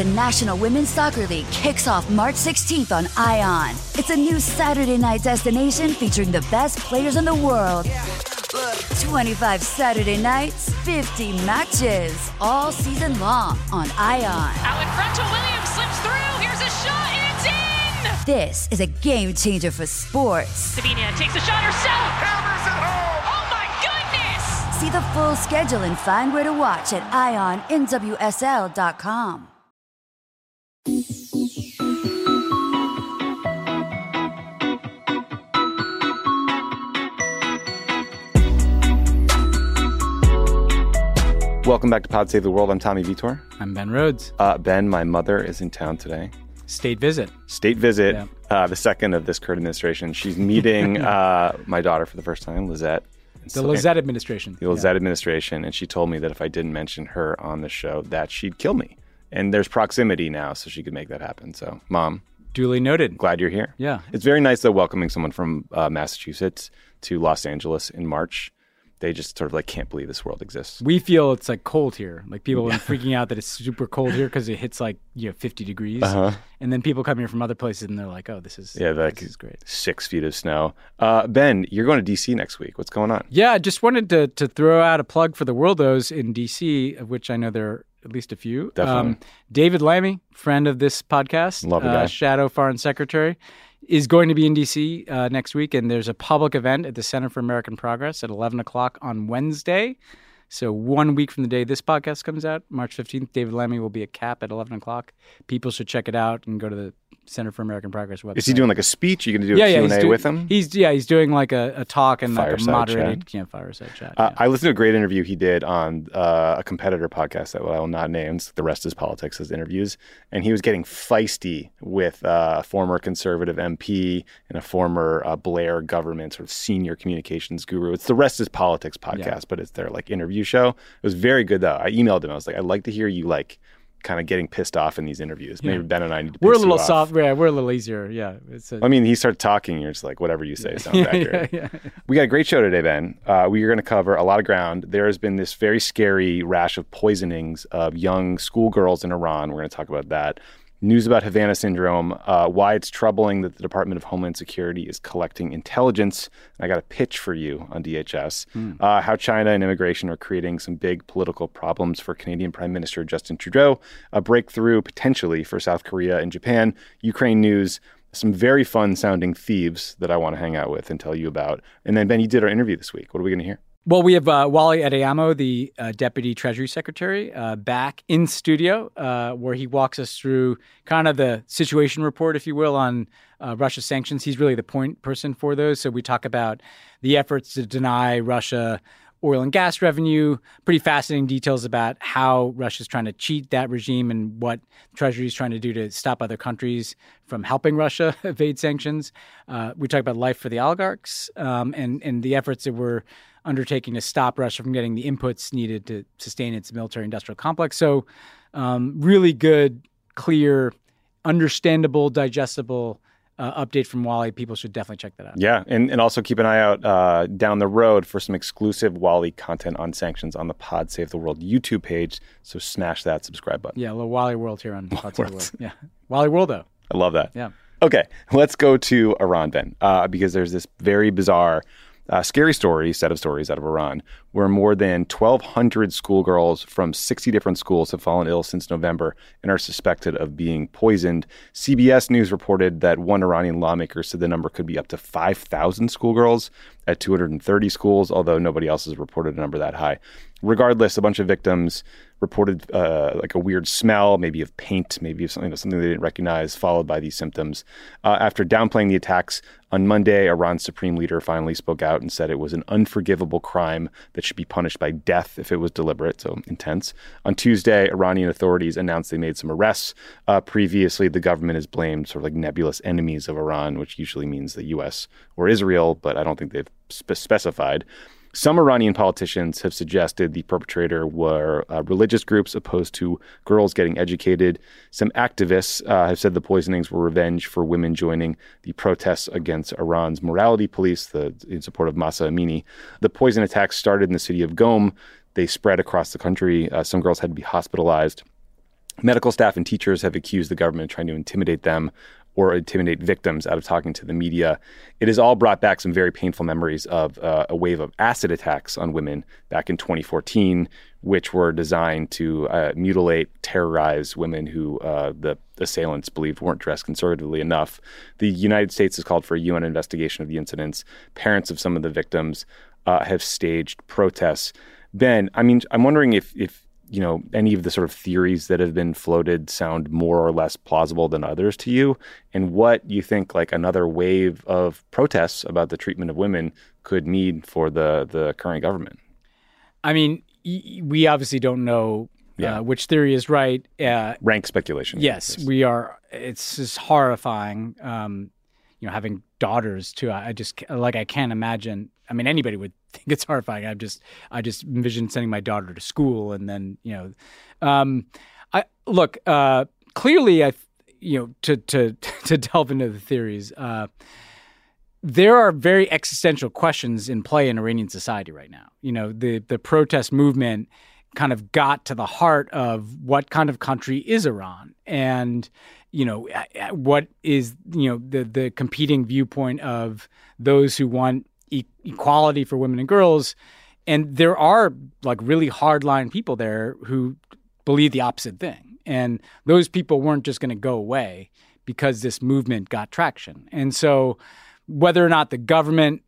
The National Women's Soccer League kicks off March 16th on ION. It's a new Saturday night destination featuring the best players in the world. 25 Saturday nights, 50 matches, all season long on ION. Out in front to Williams, slips through. Here's a shot, and it's in! This is a game changer for sports. Sabina takes a shot herself. Hammers it home. Oh my goodness! See the full schedule and find where to watch at IONNWSL.com. Welcome back to Pod Save the World. I'm Tommy Vietor. I'm Ben Rhodes. Uh, ben, my mother is in town today. State visit. State visit, Yeah. uh, the second of this current administration. She's meeting uh, my daughter for the first time, Lizette. And The so- Lizette administration. the Lizette administration, and she told me that if I didn't mention her on the show, that she'd kill me. And there's proximity now, so she could make that happen. So, mom, Duly noted. glad you're here. Yeah. It's very nice though welcoming someone from uh, Massachusetts to Los Angeles in March. They just sort of like can't believe this world exists. We feel it's like cold here. Like people are freaking out that it's super cold here because it hits like you know 50 degrees, Uh-huh. and then people come here from other places and they're like, "Oh, this is Yeah, like this is great." six feet of snow. Uh, ben, you're going to DC next week. What's going on? Yeah, I just wanted to to throw out a plug for the Worldos in DC, of which I know there are at least a few. Um, Definitely. David Lammy, friend of this podcast, Love uh, Shadow Foreign Secretary, is going to be in DC uh, next week, and there's a public event at the Center for American Progress at 11 o'clock on Wednesday. So one week from the day this podcast comes out, March 15th, David Lammy will be at CAP at 11 o'clock. People should check it out and go to the Center for American Progress website. Is he doing like a speech? You going to do a yeah, yeah, Q he's and A doing- with him? He's yeah, he's doing like a, a talk and like a Fireside moderated chat. yeah, fireside chat. Uh, yeah. I listened to a great interview he did on uh, a competitor podcast that I will not name. It's The Rest is Politics as interviews. And he was getting feisty with uh, a former conservative MP and a former uh, Blair government sort of senior communications guru. It's The Rest is Politics podcast, but it's their like interview show. It was very good though. I emailed him. I was like, I'd like to hear you like kind of getting pissed off in these interviews. Maybe Ben and I need to We're a little soft. Yeah, we're a little easier. Yeah, it's a, I mean, he started talking. You're just like, whatever you say sounds accurate. yeah. We got a great show today, Ben. Uh, we are going to cover a lot of ground. There has been this very scary rash of poisonings of young schoolgirls in Iran. We're going to talk about that. News about Havana syndrome, uh, why it's troubling that the Department of Homeland Security is collecting intelligence. And I got a pitch for you on DHS. Uh, how China and immigration are creating some big political problems for Canadian Prime Minister Justin Trudeau. A breakthrough potentially for South Korea and Japan. Ukraine news some very fun sounding thieves that I want to hang out with and tell you about. And then, Ben, you did our interview this week. What are we going to hear? Well, we have uh, Wally Adeyemo, the uh, Deputy Treasury Secretary, uh, back in studio, uh, where he walks us through kind of the situation report, if you will, on uh, Russia sanctions. He's really the point person for those. So we talk about the efforts to deny Russia oil and gas revenue. Pretty fascinating details about how Russia's trying to cheat that regime and what Treasury is trying to do to stop other countries from helping Russia evade sanctions. Uh, we talk about life for the oligarchs um, and and the efforts that we're undertaking to stop Russia from getting the inputs needed to sustain its military-industrial complex. So, um, really good, clear, understandable, digestible. Uh, update from Wally. People should definitely check that out. Yeah, and, and also keep an eye out uh, down the road for some exclusive Wally content on sanctions on the Pod Save the World YouTube page. So smash that subscribe button. Yeah, a little Wally World here on Pod Save the World. World. Yeah, Wally World though. I love that. Yeah. Okay, let's go to Iran, then, uh, because there's this very bizarre, uh, scary story, set of stories out of Iran, where more than 1,200 schoolgirls from 60 different schools have fallen ill since November and are suspected of being poisoned. CBS News reported that one Iranian lawmaker said the number could be up to 5,000 schoolgirls at 230 schools, although nobody else has reported a number that high. Regardless, a bunch of victims reported uh, like a weird smell, maybe of paint, maybe of something something they didn't recognize, followed by these symptoms. Uh, after downplaying the attacks on Monday, Iran's supreme leader finally spoke out and said it was an unforgivable crime that should be punished by death if it was deliberate, so intense. On Tuesday, Iranian authorities announced they made some arrests. Uh, previously, the government has blamed sort of like nebulous enemies of Iran, which usually means the U.S. or Israel, but I don't think they've spe- specified. Some Iranian politicians have suggested the perpetrator were uh, religious groups opposed to girls getting educated. Some activists uh, have said the poisonings were revenge for women joining the protests against Iran's morality police, the, in support of Mahsa Amini. The poison attacks started in the city of Qom. They spread across the country. Uh, some girls had to be hospitalized. Medical staff and teachers have accused the government of trying to intimidate them or intimidate victims out of talking to the media. It has all brought back some very painful memories of uh, a wave of acid attacks on women back in 2014, which were designed to uh, mutilate, terrorize women who uh, the assailants believed weren't dressed conservatively enough. The United States has called for a UN investigation of the incidents. Parents of some of the victims uh, have staged protests. Ben, I mean, I'm wondering if if you know any of the sort of theories that have been floated sound more or less plausible than others to you? And what you think like another wave of protests about the treatment of women could mean for the the current government? I mean we obviously don't know yeah. uh, which theory is right uh, rank speculation yes we are it's just horrifying um, you know having daughters too i just like i can't imagine i mean anybody would think it's horrifying. I just I just envision sending my daughter to school and then you know, um, I look uh, clearly I you know to to to delve into the theories. Uh, there are very existential questions in play in Iranian society right now. You know, the the protest movement kind of got to the heart of what kind of country is Iran and you know what is you know the the competing viewpoint of those who want e- equality for women and girls. And there are like really hardline people there who believe the opposite thing. And those people weren't just going to go away because this movement got traction. And so whether or not the government,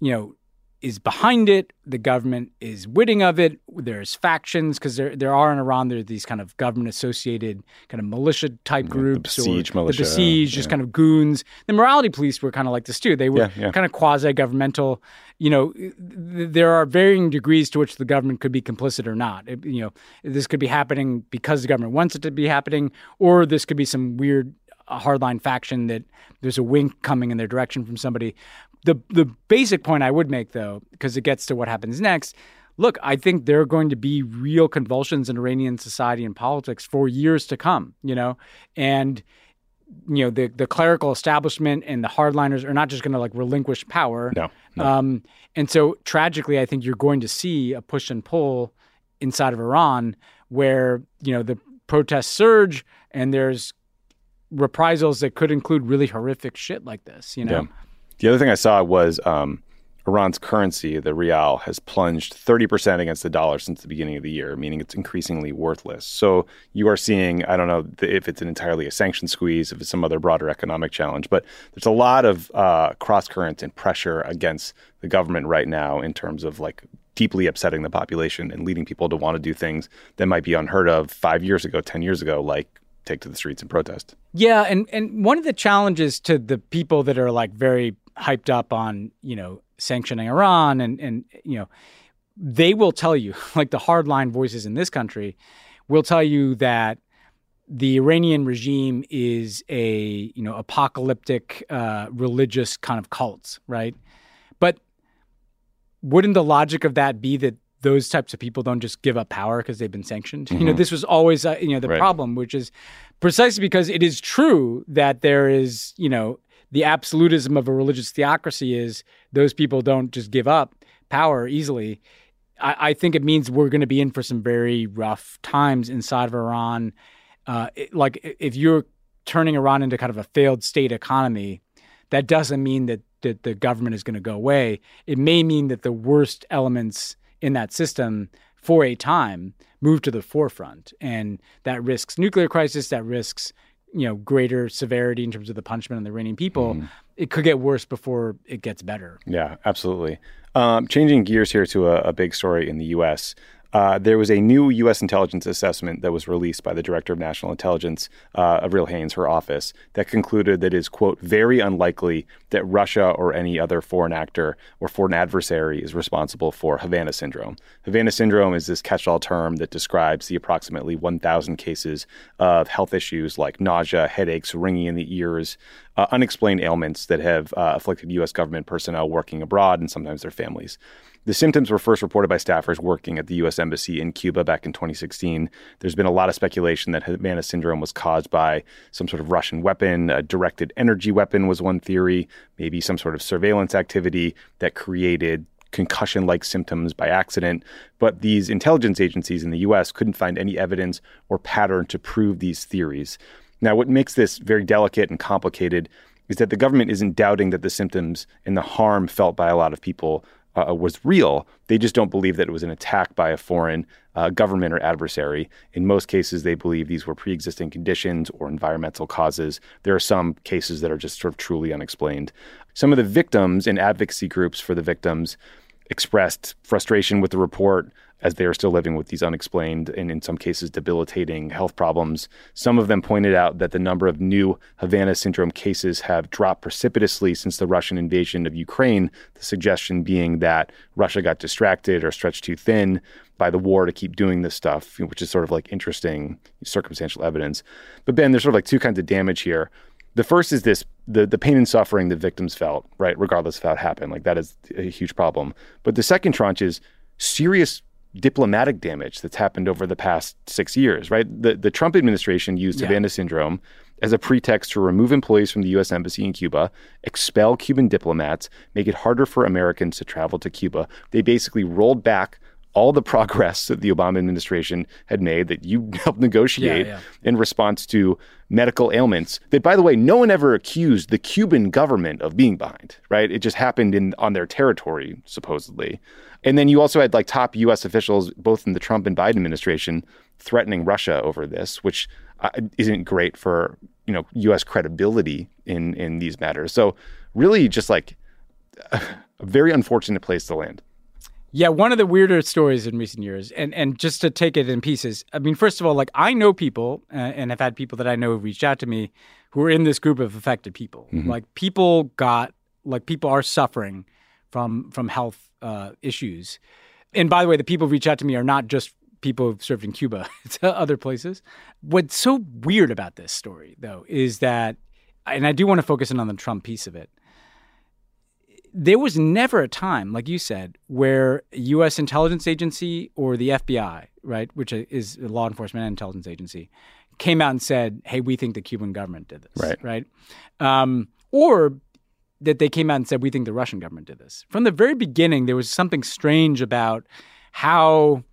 you know, is behind it. The government is witting of it. There's factions because there there are in Iran there are these kind of government associated kind of militia type groups the Basij or militia, the Basij, yeah. just kind of goons. The morality police were kind of like this too. They were Yeah, yeah. kind of quasi governmental. You know, th- there are varying degrees to which the government could be complicit or not. It- you know, this could be happening because the government wants it to be happening, or this could be some weird uh, hardline faction that there's a wink coming in their direction from somebody. The the basic point I would make though, because it gets to what happens next. Look, I think there are going to be real convulsions in Iranian society and politics for years to come. You know, and you know the the clerical establishment and the hardliners are not just going to like relinquish power. No, no. Um, and so tragically, I think you're going to see a push and pull inside of Iran where you know the protests surge and there's reprisals that could include really horrific shit like this. You know. Yeah. The other thing I saw was um, Iran's currency, the rial, has plunged 30% against the dollar since the beginning of the year, meaning it's increasingly worthless. So you are seeing, I don't know if it's an entirely a sanction squeeze, if it's some other broader economic challenge, but there's a lot of uh, cross currents and pressure against the government right now in terms of like deeply upsetting the population and leading people to want to do things that might be unheard of five years ago, 10 years ago, like take to the streets and protest. Yeah, and and one of the challenges to the people that are like very hyped up on you know sanctioning Iran and and you know they will tell you like the hardline voices in this country will tell you that the Iranian regime is a you know apocalyptic uh, religious kind of cults, right? But wouldn't the logic of that be that those types of people don't just give up power because they've been sanctioned? You know, this was always uh, you know the Right. problem, which is precisely because it is true that there is you know the absolutism of a religious theocracy is those people don't just give up power easily. I, I think it means we're going to be in for some very rough times inside of Iran. Uh, it- like if you're turning Iran into kind of a failed state economy, that doesn't mean that, that the government is going to go away. It may mean that the worst elements in that system for a time move to the forefront. And that risks nuclear crisis, that risks, you know, greater severity in terms of the punishment of the Iranian people. It could get worse before it gets better. Yeah, absolutely. Um, changing gears here to a, a big story in the U.S. Uh, there was a new U.S. intelligence assessment that was released by the Director of National Intelligence, uh, Avril Haines, her office, that concluded that it is, quote, very unlikely that Russia or any other foreign actor or foreign adversary is responsible for Havana syndrome. Havana syndrome is this catch all term that describes the approximately 1,000 cases of health issues like nausea, headaches, ringing in the ears, uh, unexplained ailments that have uh, afflicted U.S. government personnel working abroad and sometimes their families. The symptoms were first reported by staffers working at the U.S. Embassy in Cuba back in 2016. There's been a lot of speculation that Havana syndrome was caused by some sort of Russian weapon. A directed energy weapon was one theory, maybe some sort of surveillance activity that created concussion like symptoms by accident. But these intelligence agencies in the US couldn't find any evidence or pattern to prove these theories. Now, what makes this very delicate and complicated is that the government isn't doubting that the symptoms and the harm felt by a lot of people uh, was real. They just don't believe that it was an attack by a foreign uh, government or adversary. In most cases, they believe these were pre existing conditions or environmental causes. There are some cases that are just sort of truly unexplained. Some of the victims and advocacy groups for the victims expressed frustration with the report as they are still living with these unexplained and, in some cases, debilitating health problems. Some of them pointed out that the number of new Havana syndrome cases have dropped precipitously since the Russian invasion of Ukraine, the suggestion being that Russia got distracted or stretched too thin by the war to keep doing this stuff, which is sort of like interesting circumstantial evidence. But Ben, there's sort of like two kinds of damage here. The first is this the, the pain and suffering the victims felt, right, regardless of how it happened. Like that is a huge problem. But the second tranche is serious diplomatic damage that's happened over the past six years, right? The, the Trump administration used yeah. Havana syndrome as a pretext to remove employees from the U.S. Embassy in Cuba, expel Cuban diplomats, make it harder for Americans to travel to Cuba. They basically rolled back all the progress that the Obama administration had made that you helped negotiate yeah, yeah. in response to medical ailments that by the way no one ever accused the Cuban government of being behind right? It just happened in on their territory supposedly. And then you also had like top US officials both in the Trump and Biden administration threatening Russia over this which uh, isn't great for you know US credibility in in these matters. So really just like a very unfortunate place to land yeah, one of the weirder stories in recent years, and and just to take it in pieces. I mean, first of all, like I know people, uh, and have had people that I know have reached out to me who are in this group of affected people. Mm-hmm. Like people got, like people are suffering from from health uh, issues. And by the way, the people who reach out to me are not just people who've served in Cuba; it's other places. What's so weird about this story, though, is that, and I do want to focus in on the Trump piece of it there was never a time, like you said, where U.S. intelligence agency or the FBI, right, which is a law enforcement and intelligence agency, came out and said, "Hey, we think the Cuban government did this," right, right, um, or that they came out and said, "We think the Russian government did this." From the very beginning, there was something strange about how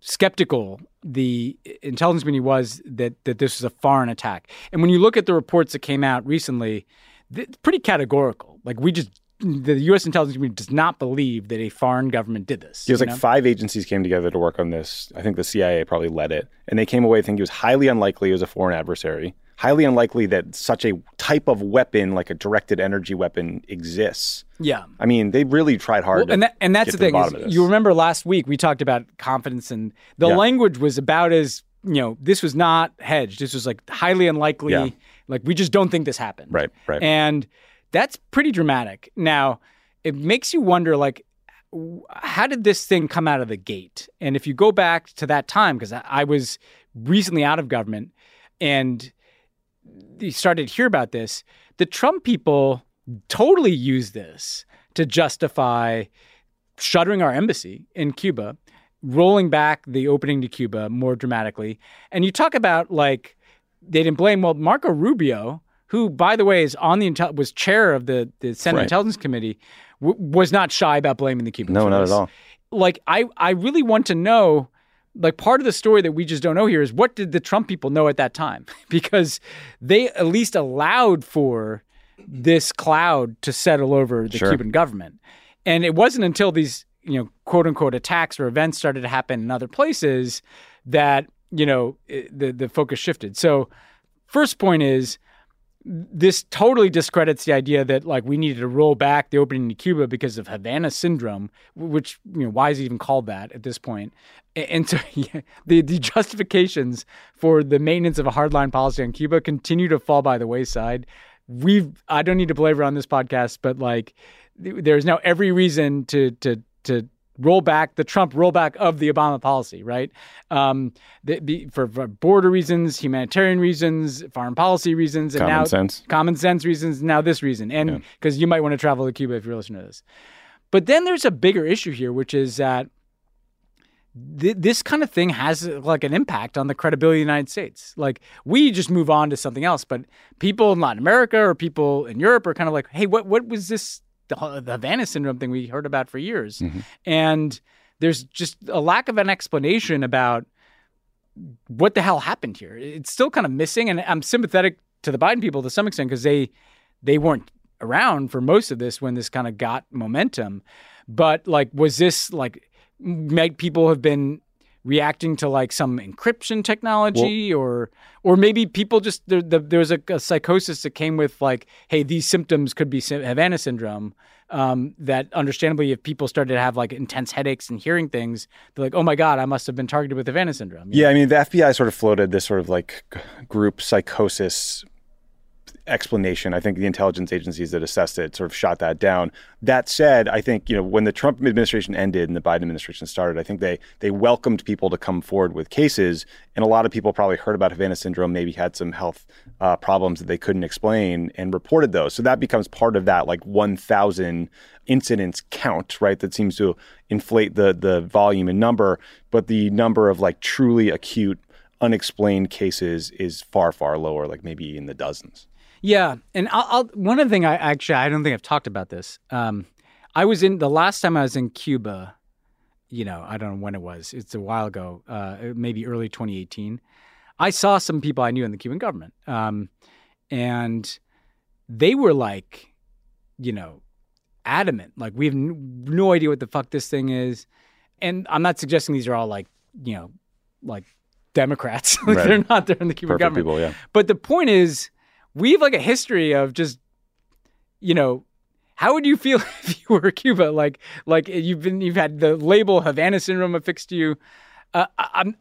skeptical the intelligence community was that that this was a foreign attack. And when you look at the reports that came out recently, it's pretty categorical. Like we just the U.S. intelligence community does not believe that a foreign government did this. It was like know? five agencies came together to work on this. I think the CIA probably led it, and they came away thinking it was highly unlikely it was a foreign adversary. Highly unlikely that such a type of weapon, like a directed energy weapon, exists. Yeah, I mean, they really tried hard. Well, and, that, and that's the thing. The you remember last week we talked about confidence, and the yeah. language was about as you know, this was not hedged. This was like highly unlikely. Yeah. Like we just don't think this happened. Right. Right. And that's pretty dramatic. Now, it makes you wonder like how did this thing come out of the gate? And if you go back to that time, because I was recently out of government and you started to hear about this, the Trump people totally used this to justify shuttering our embassy in Cuba, rolling back the opening to Cuba more dramatically. And you talk about like they didn't blame well Marco Rubio who, by the way, is on the intel- was chair of the the Senate right. Intelligence Committee, w- was not shy about blaming the Cubans. No, not at all. Like I, I really want to know. Like part of the story that we just don't know here is what did the Trump people know at that time? because they at least allowed for this cloud to settle over the sure. Cuban government, and it wasn't until these you know quote unquote attacks or events started to happen in other places that you know it, the the focus shifted. So first point is this totally discredits the idea that like we needed to roll back the opening to Cuba because of Havana syndrome, which you know why is it even called that at this point? And so yeah, the the justifications for the maintenance of a hardline policy on Cuba continue to fall by the wayside. We've I don't need to belabor on this podcast, but like there's now every reason to to to rollback, the Trump rollback of the Obama policy, right? Um, the, the, for, for, border reasons, humanitarian reasons, foreign policy reasons, and common now sense. common sense reasons. Now this reason, and because yeah. you might want to travel to Cuba if you're listening to this. But then there's a bigger issue here, which is that th- this kind of thing has like an impact on the credibility of the United States. Like we just move on to something else, but people in Latin America or people in Europe are kind of like, hey, what what was this the, the Havana syndrome thing we heard about for years, mm-hmm. and there's just a lack of an explanation about what the hell happened here. It's still kind of missing, and I'm sympathetic to the Biden people to some extent because they they weren't around for most of this when this kind of got momentum. But like, was this like might people have been reacting to like some encryption technology or or maybe people just there, the, there was a, a psychosis that came with like hey these symptoms could be havana syndrome um, that understandably if people started to have like intense headaches and hearing things they're like oh my god i must have been targeted with havana syndrome Yeah, I mean, the FBI sort of floated this sort of like group psychosis explanation. I think the intelligence agencies that assessed it sort of shot that down. That said, I think you know when the Trump administration ended and the Biden administration started, I think they they welcomed people to come forward with cases, and a lot of people probably heard about Havana syndrome, maybe had some health uh, problems that they couldn't explain, and reported those. So that becomes part of that like 1,000 incidents count, right? That seems to inflate the the volume and number, but the number of like truly acute unexplained cases is far far lower, like maybe in the dozens. Yeah, and I'll, I'll one other thing I actually I don't think I've talked about this. Um, I was in the last time I was in Cuba. You know, I don't know when it was. It's a while ago, uh, maybe early 2018. I saw some people I knew in the Cuban government, um, and they were like, you know, adamant. Like we have n- no idea what the fuck this thing is, and I'm not suggesting these are all like, you know, like Democrats. like Right. They're not there in the Cuban Perfect government. people, yeah. But the point is, we have like a history of just, you know, how would you feel if you were Cuba? Like, like you've been, you've had the label Havana syndrome affixed to you. Uh,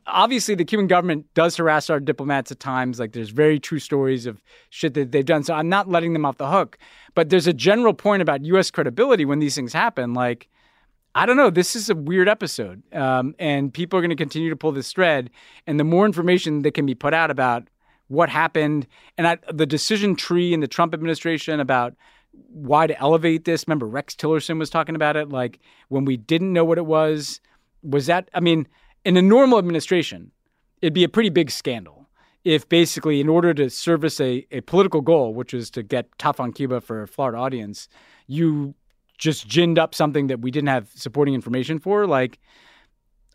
obviously the Cuban government does harass our diplomats at times. Like, there's very true stories of shit that they've done. So I'm not letting them off the hook. But there's a general point about U.S. credibility when these things happen. Like, I don't know. This is a weird episode, um, and people are going to continue to pull this thread. And the more information that can be put out about what happened, and I, the decision tree in the Trump administration about why to elevate this. Remember, Rex Tillerson was talking about it. Like when we didn't know what it was, was that? I mean, in a normal administration, it'd be a pretty big scandal if basically, in order to service a, a political goal, which is to get tough on Cuba for a Florida audience, you just ginned up something that we didn't have supporting information for. Like,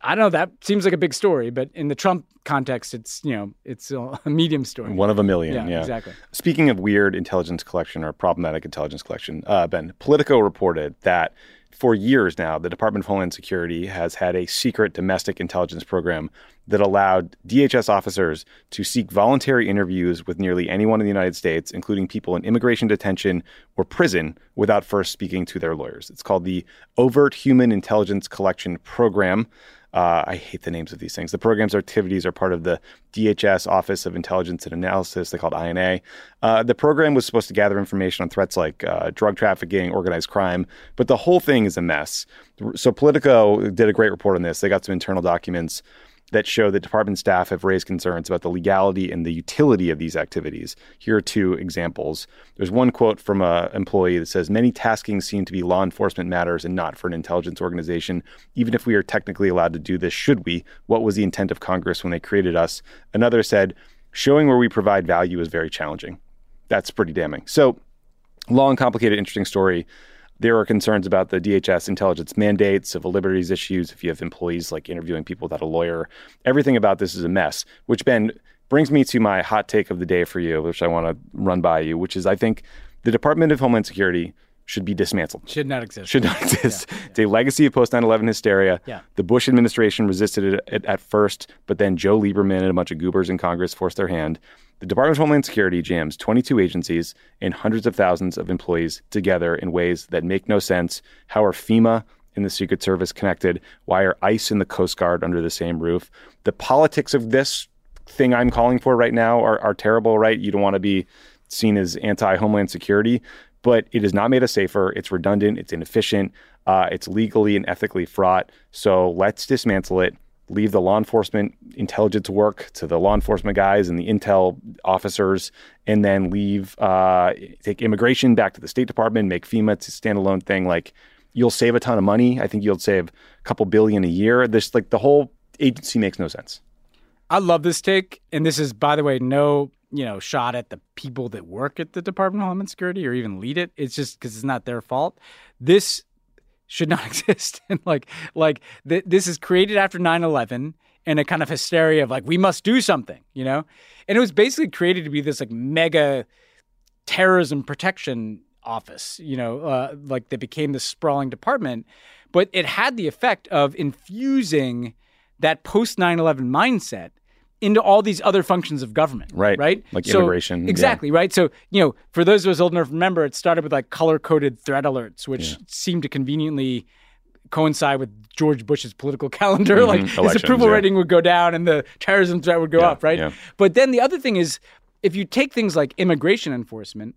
I don't know. That seems like a big story, but in the Trump context, it's you know it's a medium story. One of a million. Yeah, Yeah, exactly. Speaking of weird intelligence collection or problematic intelligence collection, uh, Ben, Politico reported that for years now, the Department of Homeland Security has had a secret domestic intelligence program that allowed DHS officers to seek voluntary interviews with nearly anyone in the United States, including people in immigration detention or prison, without first speaking to their lawyers. It's called the Overt Human Intelligence Collection Program. Uh, I hate the names of these things. The program's activities are part of the DHS Office of Intelligence and Analysis. They called I&A. Uh, the program was supposed to gather information on threats like uh, drug trafficking, organized crime, but the whole thing is a mess. So Politico did a great report on this. They got some internal documents that show that department staff have raised concerns about the legality and the utility of these activities. Here are two examples. There's one quote from an employee that says, Many taskings seem to be law enforcement matters and not for an intelligence organization. Even if we are technically allowed to do this, should we? What was the intent of Congress when they created us? Another said, Showing where we provide value is very challenging. That's pretty damning. So, long, complicated, interesting story. There are concerns about the DHS intelligence mandates, civil liberties issues, if you have employees like interviewing people without a lawyer. Everything about this is a mess, which, Ben, brings me to my hot take of the day for you, which I want to run by you, which is I think the Department of Homeland Security should be dismantled. Should not exist. Should not exist. It's a legacy of post 9 11 hysteria. Yeah. The Bush administration resisted it at, at first, but then Joe Lieberman and a bunch of goobers in Congress forced their hand. The Department of Homeland Security jams 22 agencies and hundreds of thousands of employees together in ways that make no sense. How are FEMA and the Secret Service connected? Why are ICE and the Coast Guard under the same roof? The politics of this thing I'm calling for right now are, are terrible, right? You don't want to be seen as anti Homeland Security, but it has not made us safer. It's redundant, it's inefficient, uh, it's legally and ethically fraught. So let's dismantle it. Leave the law enforcement intelligence work to the law enforcement guys and the intel officers, and then leave uh, take immigration back to the State Department, make FEMA to standalone thing. Like you'll save a ton of money. I think you'll save a couple billion a year. This like the whole agency makes no sense. I love this take, and this is, by the way, no you know, shot at the people that work at the Department of Homeland Security or even lead it. It's just because it's not their fault. This should not exist. and like, like th- this is created after 9-11 and a kind of hysteria of like, we must do something, you know? And it was basically created to be this like mega terrorism protection office, you know, uh, like that became this sprawling department. But it had the effect of infusing that post 9 11 mindset into all these other functions of government. Right. Right. Like So- immigration, yeah. Exactly. Right. So, you know, for those of us old enough remember, it started with like color coded threat alerts, which seemed to conveniently coincide with George Bush's political calendar. Like his Mm-hmm. Elections, approval yeah. rating would go down and the terrorism threat would go Yeah, up. Right. yeah. But then the other thing is, if you take things like immigration enforcement,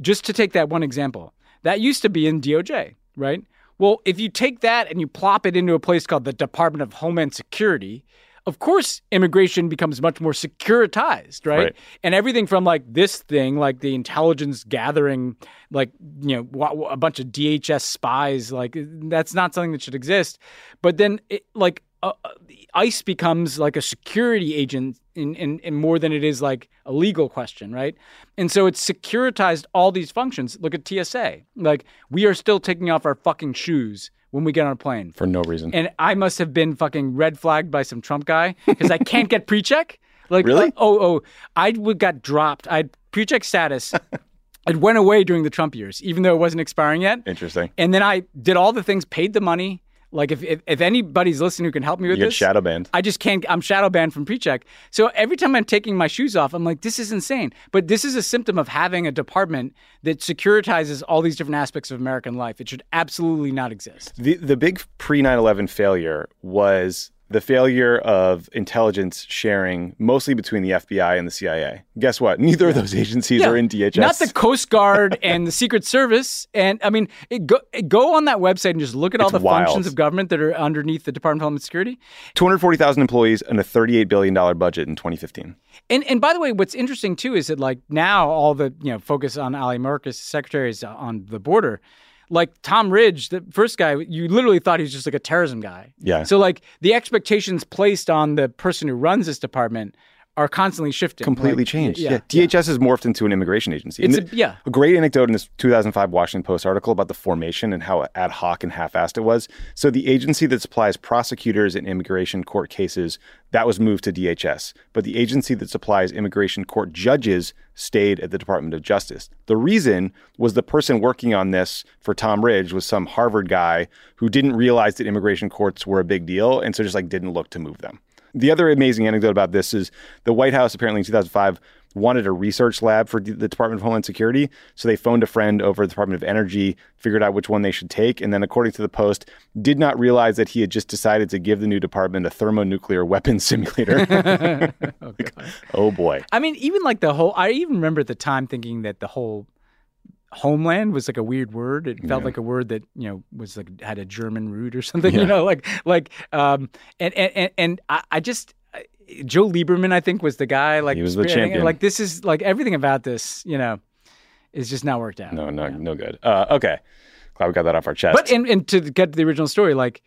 just to take that one example, that used to be in DOJ, right? Well, if you take that and you plop it into a place called the Department of Homeland Security, of course, immigration becomes much more securitized, right? Right. And everything from like this thing, like the intelligence gathering, like, you know, a bunch of DHS spies, like that's not something that should exist. But then, it, like, uh, uh, ICE becomes like a security agent in, in, in more than it is like a legal question, right? And so it's securitized all these functions. Look at TSA. Like, we are still taking off our fucking shoes when we get on a plane. for no reason. And I must have been fucking red flagged by some Trump guy because I can't get pre-check. Like, Really? uh, oh, oh, I would got dropped. I pre-check status. it went away during the Trump years, even though it wasn't expiring yet. Interesting. And then I did all the things, paid the money. Like, if if, if anybody's listening who can help me with You this, shadow banned. I just can't. I'm shadow banned from pre-check. So every time I'm taking my shoes off, I'm like, this is insane. But this is a symptom of having a department that securitizes all these different aspects of American life. It should absolutely not exist. The the big pre 9/11 failure was the failure of intelligence sharing mostly between the FBI and the CIA. Guess what? Neither of those agencies are in DHS. Not the Coast Guard and the Secret Service. And I mean, it go, it- go on that website and just look at all It's the wild. functions of government that are underneath the Department of Homeland Security. 240,000 employees and a 38 billion dollar budget in 2015. And and by the way, what's interesting too is that like now all the you know focus on Ali Mayorkas, secretaries on the border. Like Tom Ridge, the first guy, you literally thought he was just like a terrorism guy. Yeah. So like the expectations placed on the person who runs this department are constantly shifting. Completely Like, changed. Yeah. Yeah, DHS has morphed into an immigration agency. It's a- yeah. A great anecdote in this 2005 Washington Post article about the formation and how ad hoc and half-assed it was. So the agency that supplies prosecutors in immigration court cases that was moved to DHS, but the agency that supplies immigration court judges stayed at the Department of Justice. The reason was the person working on this for Tom Ridge was some Harvard guy who didn't realize that immigration courts were a big deal and so just like didn't look to move them. The other amazing anecdote about this is the White House apparently in 2005 wanted a research lab for the Department of Homeland Security. So they phoned a friend over at the Department of Energy, figured out which one they should take, and then, according to the Post, did not realize that he had just decided to give the new department a thermonuclear weapons simulator. Oh, oh boy. I mean, even like the whole. I even remember at the time thinking that the whole homeland was like a weird word. It felt like a word that you know was like had a German root or something. You know, like like um and and and, I, I just. Joe Lieberman, I think, was the guy. Like He was the champion. Like this is like everything about this, you know, is just not worked out. No, no, no good. Uh, okay. Glad we got that off our chest. But and, and to get to the original story, like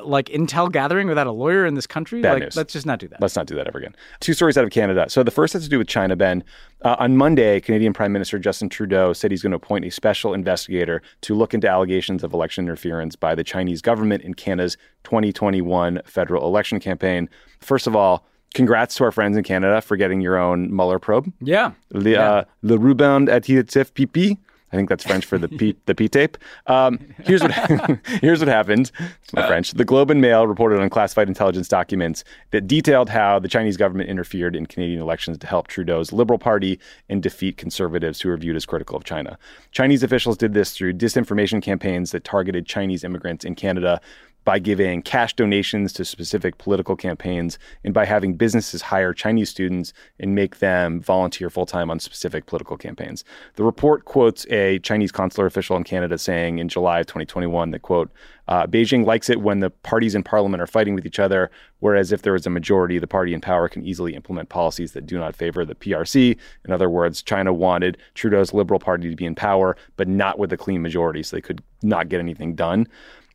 like intel gathering without a lawyer in this country, Bad like news. let's just not do that. Let's not do that ever again. Two stories out of Canada. So the first has to do with China, Ben. Uh, on Monday, Canadian Prime Minister Justin Trudeau said he's going to appoint a special investigator to look into allegations of election interference by the Chinese government in Canada's 2021 federal election campaign. First of all, congrats to our friends in Canada for getting your own Mueller probe. yeah. Le, uh, le adhésif pipi. I think that's French for the P, the P tape. Um, here's what here's what happened. It's my French. The Globe and Mail reported on classified intelligence documents that detailed how the Chinese government interfered in Canadian elections to help Trudeau's Liberal Party and defeat conservatives who are viewed as critical of China. Chinese officials did this through disinformation campaigns that targeted Chinese immigrants in Canada by giving cash donations to specific political campaigns and by having businesses hire Chinese students and make them volunteer full time on specific political campaigns. The report quotes a Chinese consular official in Canada saying in July of 2021 that, quote, uh, Beijing likes it when the parties in parliament are fighting with each other, whereas if there is a majority, the party in power can easily implement policies that do not favor the PRC. In other words, China wanted Trudeau's Liberal Party to be in power, but not with a clean majority, so they could not get anything done.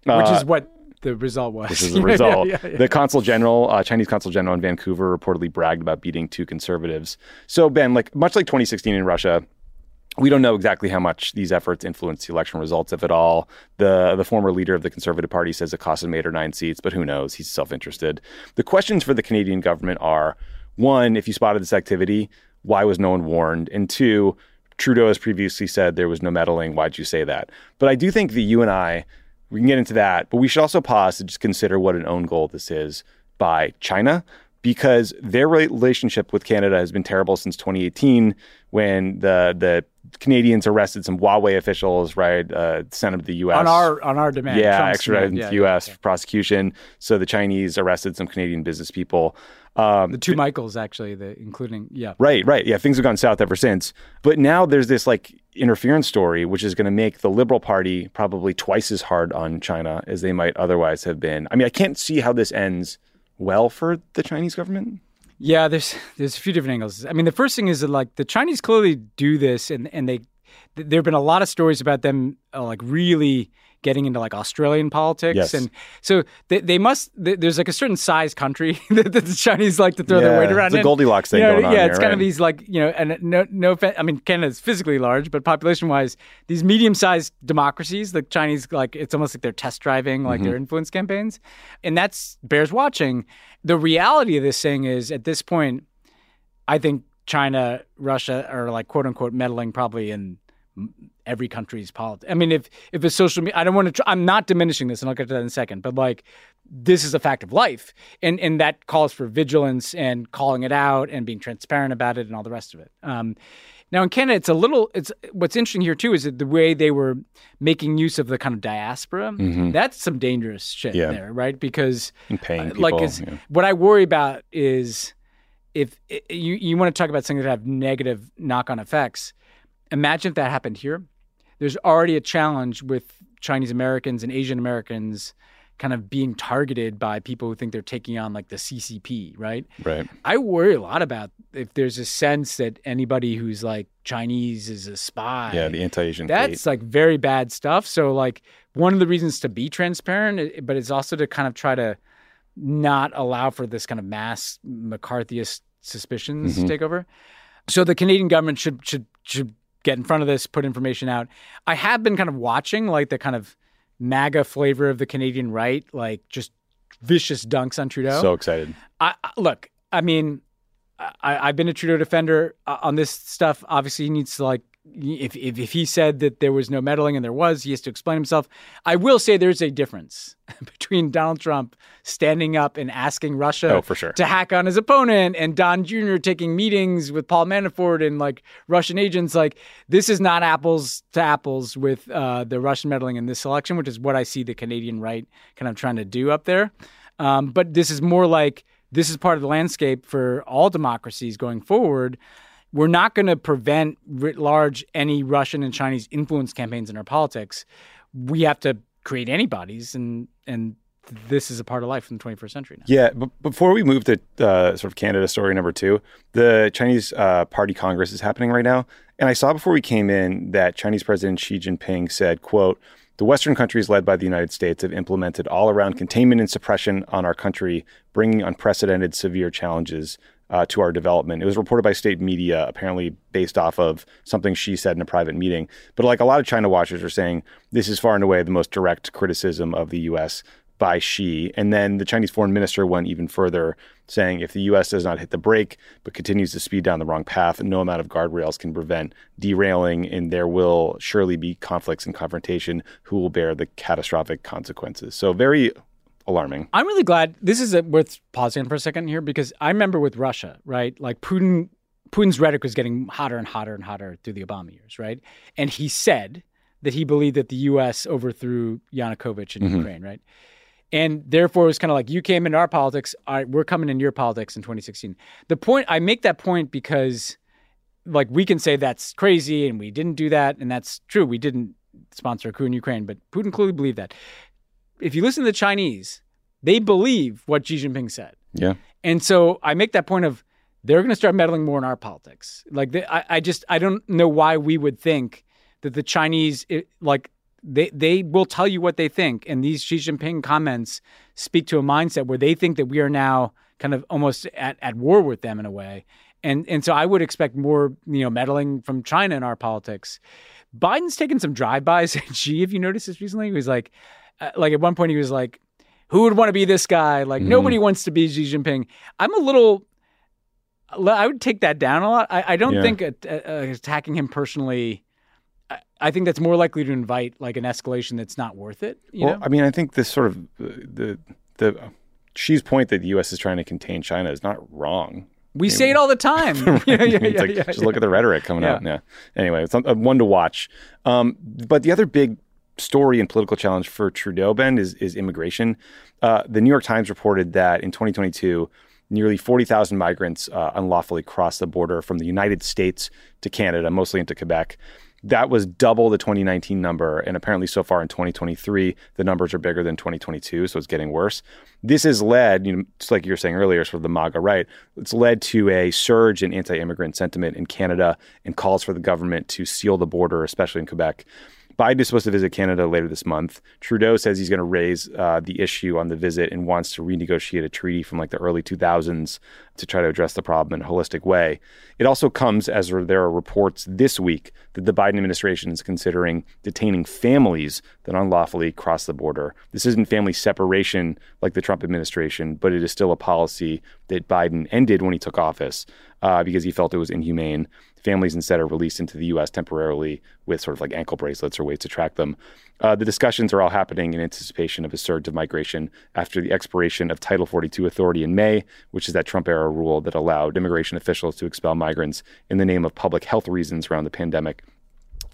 Which Uh, is what the result was. This is the result. yeah, yeah, yeah. The consul general, uh, Chinese consul general in Vancouver, reportedly bragged about beating two conservatives. So Ben, like much like 2016 in Russia, we don't know exactly how much these efforts influenced the election results, if at all. The the former leader of the Conservative Party says it cost him eight or nine seats, but who knows? He's self interested. The questions for the Canadian government are: one, if you spotted this activity, why was no one warned? And two, Trudeau has previously said there was no meddling. Why'd you say that? But I do think that you and I, we can get into that, but we should also pause to just consider what an own goal this is by China because their relationship with Canada has been terrible since 2018 when the the Canadians arrested some Huawei officials, right, uh, sent them to the U.S. on our on our demand. yeah, Trump's extradited demand. to the yeah, U.S. yeah. for prosecution. So the Chinese arrested some Canadian business people. Um, The two Michaels, actually, the including yeah. Right, right. Yeah, things have gone south ever since. But now there's this like interference story, which is going to make the Liberal Party probably twice as hard on China as they might otherwise have been. I mean, I can't see how this ends well for the Chinese government. Yeah, there's there's a few different angles. I mean, the first thing is that like the Chinese clearly do this, and and they th- there have been a lot of stories about them uh, like really getting into like Australian politics, Yes. and so they, they must. th there's like a certain size country that the Chinese like to throw their weight around. In. It's a. Goldilocks thing You know, going on Yeah, here, it's kind of these like you know, and no no. I mean, Canada's physically large, but population wise, these medium sized democracies, the Chinese like it's almost like they're test driving like their influence campaigns, and that's bears watching. The reality of this thing is at this point, I think China, Russia are like quote unquote meddling probably in every country's politics. I mean, if if a social media, I don't want to. Tr- I'm not diminishing this, and I'll get to that in a second. But like, this is a fact of life, and and that calls for vigilance and calling it out and being transparent about it and all the rest of it. Um, now in Canada, it's a little. It's what's interesting here too is that the way they were making use of the kind of diaspora. That's some dangerous shit Mm-hmm. Yeah. there, right? Because And paying uh, like people, yeah. what I worry about is if i you you want to talk about something that have negative knock on effects. Imagine if that happened here. There's already a challenge with Chinese Americans and Asian Americans kind of being targeted by people who think they're taking on like the CCP, right? Right. I worry a lot about if there's a sense that anybody who's like Chinese is a spy. Yeah, the anti-Asian That's like very bad stuff. So like one of the reasons to be transparent, but it's also to kind of try to not allow for this kind of mass McCarthyist suspicions Mm-hmm. to take over. So the Canadian government should should should get in front of this, put information out. I have been kind of watching like the kind of MAGA flavor of the Canadian right, like just vicious dunks on Trudeau. So excited. I, I look. I mean, I, I've been a Trudeau defender uh, on this stuff. Obviously, he needs to like. If, if if he said that there was no meddling and there was, he has to explain himself. I will say there's a difference between Donald Trump standing up and asking Russia Oh, for sure. to hack on his opponent and Don Jr. taking meetings with Paul Manafort and like Russian agents. Like this is not apples to apples with uh, the Russian meddling in this election, which is what I see the Canadian right kind of trying to do up there. Um, but this is more like this is part of the landscape for all democracies going forward. We're not going to prevent writ large any Russian and Chinese influence campaigns in our politics. We have to create antibodies, and and this is a part of life in the 21st century now. Yeah, but before we move to uh, sort of Canada story number two, the Chinese uh, Party Congress is happening right now, and I saw before we came in that Chinese President Xi Jinping said, "quote." The Western countries led by the United States have implemented all around containment and suppression on our country, bringing unprecedented severe challenges uh, to our development. It was reported by state media, apparently based off of something Xi said in a private meeting. But like a lot of China watchers are saying, this is far and away the most direct criticism of the U.S. by Xi. And then the Chinese foreign minister went even further, saying if the U.S. does not hit the brake but continues to speed down the wrong path, no amount of guardrails can prevent derailing, and there will surely be conflicts and confrontation who will bear the catastrophic consequences. So very alarming. I'm really glad this is a, worth pausing for a second here because I remember with Russia, right? Like Putin, Putin's rhetoric was getting hotter and hotter and hotter through the Obama years, right? And he said that he believed that the U.S. overthrew Yanukovych in mm-hmm. Ukraine, right? And therefore, it was kind of like you came into our politics, all right, we're coming into your politics in 2016. The point I make that point because, like, we can say that's crazy and we didn't do that, and that's true. We didn't sponsor a coup in Ukraine, but Putin clearly believed that. If you listen to the Chinese, they believe what Xi Jinping said. Yeah. And so I make that point of they're going to start meddling more in our politics. Like they, I, I just I don't know why we would think that the Chinese it, like they they will tell you what they think, and these Xi Jinping comments speak to a mindset where they think that we are now kind of almost at, at war with them in a way. And and so I would expect more, you know, meddling from China in our politics. Biden's taken some drive-bys at Xi. If you noticed this recently, he was like, like at one point he was like, "Who would want to be this guy?" Like mm-hmm. nobody wants to be Xi Jinping. I'm a little. I would take that down a lot. I, I don't yeah. think attacking him personally. I, I think that's more likely to invite like an escalation that's not worth it. well, know? I mean, I think this sort of the the Xi's point that the U.S. is trying to contain China is not wrong. We say it all the time. yeah, yeah, yeah, like, just look at the rhetoric coming out. Yeah. Anyway, it's one to watch. Um, but the other big story and political challenge for Trudeau, Ben, is, is immigration. Uh, the New York Times reported that in 2022, nearly 40,000 migrants uh, unlawfully crossed the border from the United States to Canada, mostly into Quebec. That was double the 2019 number. And apparently, so far in 2023, the numbers are bigger than 2022. So it's getting worse. This has led, you know, just like you were saying earlier, sort of the MAGA right, it's led to a surge in anti immigrant sentiment in Canada and calls for the government to seal the border, especially in Quebec. Biden is supposed to visit Canada later this month. Trudeau says he's going to raise uh, the issue on the visit and wants to renegotiate a treaty from like the early 2000s to try to address the problem in a holistic way. It also comes as there are reports this week that the Biden administration is considering detaining families that unlawfully cross the border. This isn't family separation like the Trump administration, but it is still a policy that Biden ended when he took office uh, because he felt it was inhumane families instead are released into the U.S. temporarily with sort of like ankle bracelets or ways to track them. Uh, the discussions are all happening in anticipation of a surge of migration after the expiration of Title 42 authority in May, which is that Trump era rule that allowed immigration officials to expel migrants in the name of public health reasons around the pandemic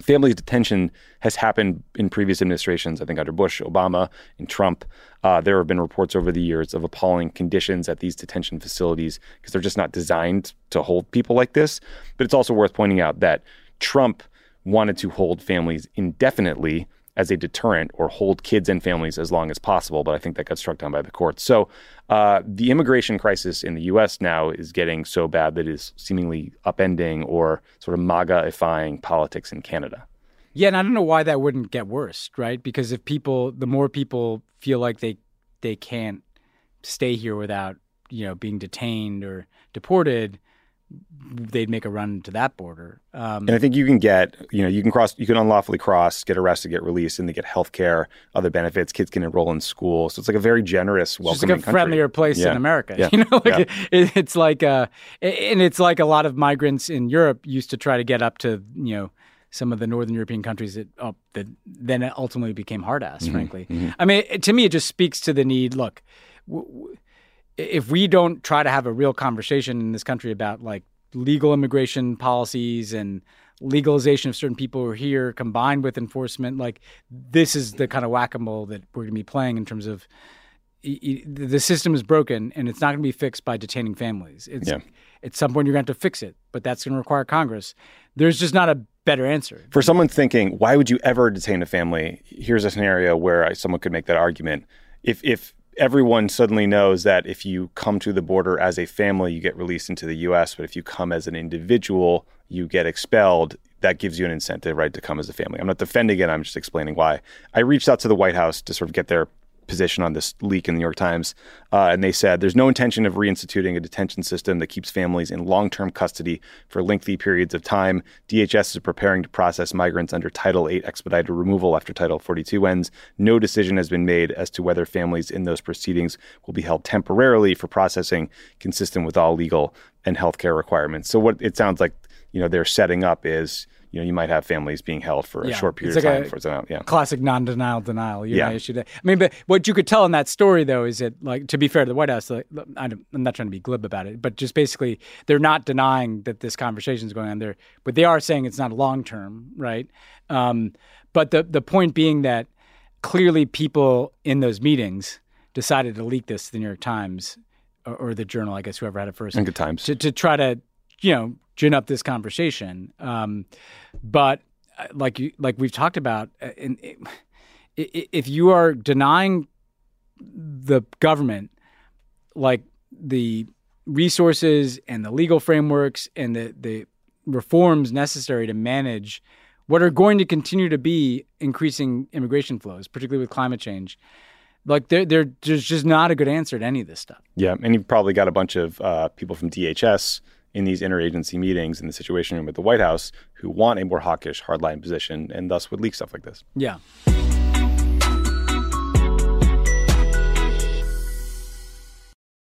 family detention has happened in previous administrations, I think under Bush, Obama, and Trump. Uh, there have been reports over the years of appalling conditions at these detention facilities because they're just not designed to hold people like this. But it's also worth pointing out that Trump wanted to hold families indefinitely as a deterrent or hold kids and families as long as possible. But I think that got struck down by the courts. So uh, the immigration crisis in the U.S. now is getting so bad that it is seemingly upending or sort of MAGA-ifying politics in Canada. Yeah, and I don't know why that wouldn't get worse, right? Because if people, the more people feel like they they can't stay here without you know being detained or deported, they'd make a run to that border. Um, and I think you can get, you know, you can cross, you can unlawfully cross, get arrested, get released, and they get health care, other benefits. Kids can enroll in school, so it's like a very generous, welcoming, it's like a friendlier place yeah. in America. Yeah. You know, like yeah. it, it's like, uh, and it's like a lot of migrants in Europe used to try to get up to, you know, some of the northern European countries that oh, that then ultimately became hard ass. Mm-hmm. Frankly, mm-hmm. I mean, it, to me, it just speaks to the need. Look. W- w- if we don't try to have a real conversation in this country about like legal immigration policies and legalization of certain people who are here combined with enforcement like this is the kind of whack-a-mole that we're going to be playing in terms of the system is broken and it's not going to be fixed by detaining families. It's yeah. at some point you're going to have to fix it but that's going to require congress. There's just not a better answer. For someone thinking why would you ever detain a family? Here's a scenario where someone could make that argument. If if everyone suddenly knows that if you come to the border as a family, you get released into the U.S. But if you come as an individual, you get expelled. That gives you an incentive, right, to come as a family. I'm not defending it. I'm just explaining why. I reached out to the White House to sort of get their position on this leak in the New York Times, uh, and they said there's no intention of reinstituting a detention system that keeps families in long-term custody for lengthy periods of time. DHS is preparing to process migrants under Title 8 expedited removal after Title 42 ends. No decision has been made as to whether families in those proceedings will be held temporarily for processing consistent with all legal and healthcare requirements. So what it sounds like, you know, they're setting up is you know, you might have families being held for yeah. a short period like of time. For example, yeah, classic non-denial denial. You yeah, issue that. I mean, but what you could tell in that story, though, is that, like, to be fair to the White House, like, I'm not trying to be glib about it, but just basically, they're not denying that this conversation is going on there, but they are saying it's not long term, right? Um, but the the point being that clearly, people in those meetings decided to leak this to the New York Times or, or the Journal, I guess, whoever had it first, and Good Times, to, to try to you know gin up this conversation. Um, but uh, like you, like we've talked about, uh, in, if you are denying the government like the resources and the legal frameworks and the the reforms necessary to manage what are going to continue to be increasing immigration flows, particularly with climate change. Like there, there, there's just not a good answer to any of this stuff. Yeah, and you've probably got a bunch of uh, people from DHS in these interagency meetings in the Situation Room at the White House who want a more hawkish, hardline position, and thus would leak stuff like this. Yeah.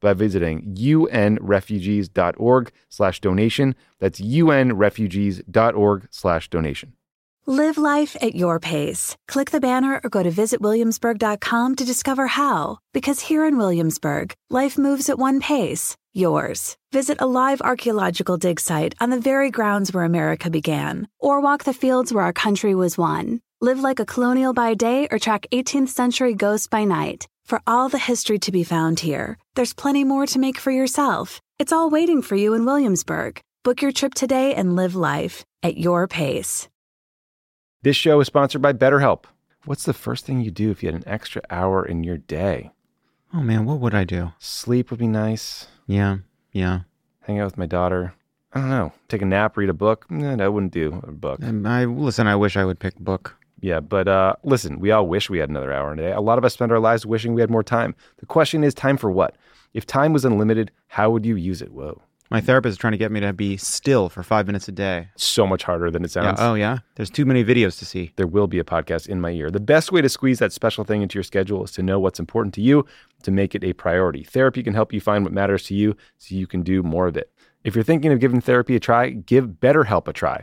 by visiting unrefugees.org slash donation. That's unrefugees.org slash donation. Live life at your pace. Click the banner or go to visitwilliamsburg.com to discover how. Because here in Williamsburg, life moves at one pace, yours. Visit a live archaeological dig site on the very grounds where America began, or walk the fields where our country was won. Live like a colonial by day or track 18th century ghosts by night. For all the history to be found here, there's plenty more to make for yourself. It's all waiting for you in Williamsburg. Book your trip today and live life at your pace. This show is sponsored by BetterHelp. What's the first thing you do if you had an extra hour in your day? Oh man, what would I do? Sleep would be nice. Yeah, yeah. Hang out with my daughter. I don't know. Take a nap, read a book. No, that wouldn't do a book. Um, I listen. I wish I would pick book. Yeah, but uh, listen, we all wish we had another hour in a day. A lot of us spend our lives wishing we had more time. The question is, time for what? If time was unlimited, how would you use it? Whoa. My therapist is trying to get me to be still for five minutes a day. So much harder than it Yeah. sounds. Oh yeah. There's too many videos to see. There will be a podcast in my ear. The best way to squeeze that special thing into your schedule is to know what's important to you, to make it a priority. Therapy can help you find what matters to you so you can do more of it. If you're thinking of giving therapy a try, give BetterHelp a try.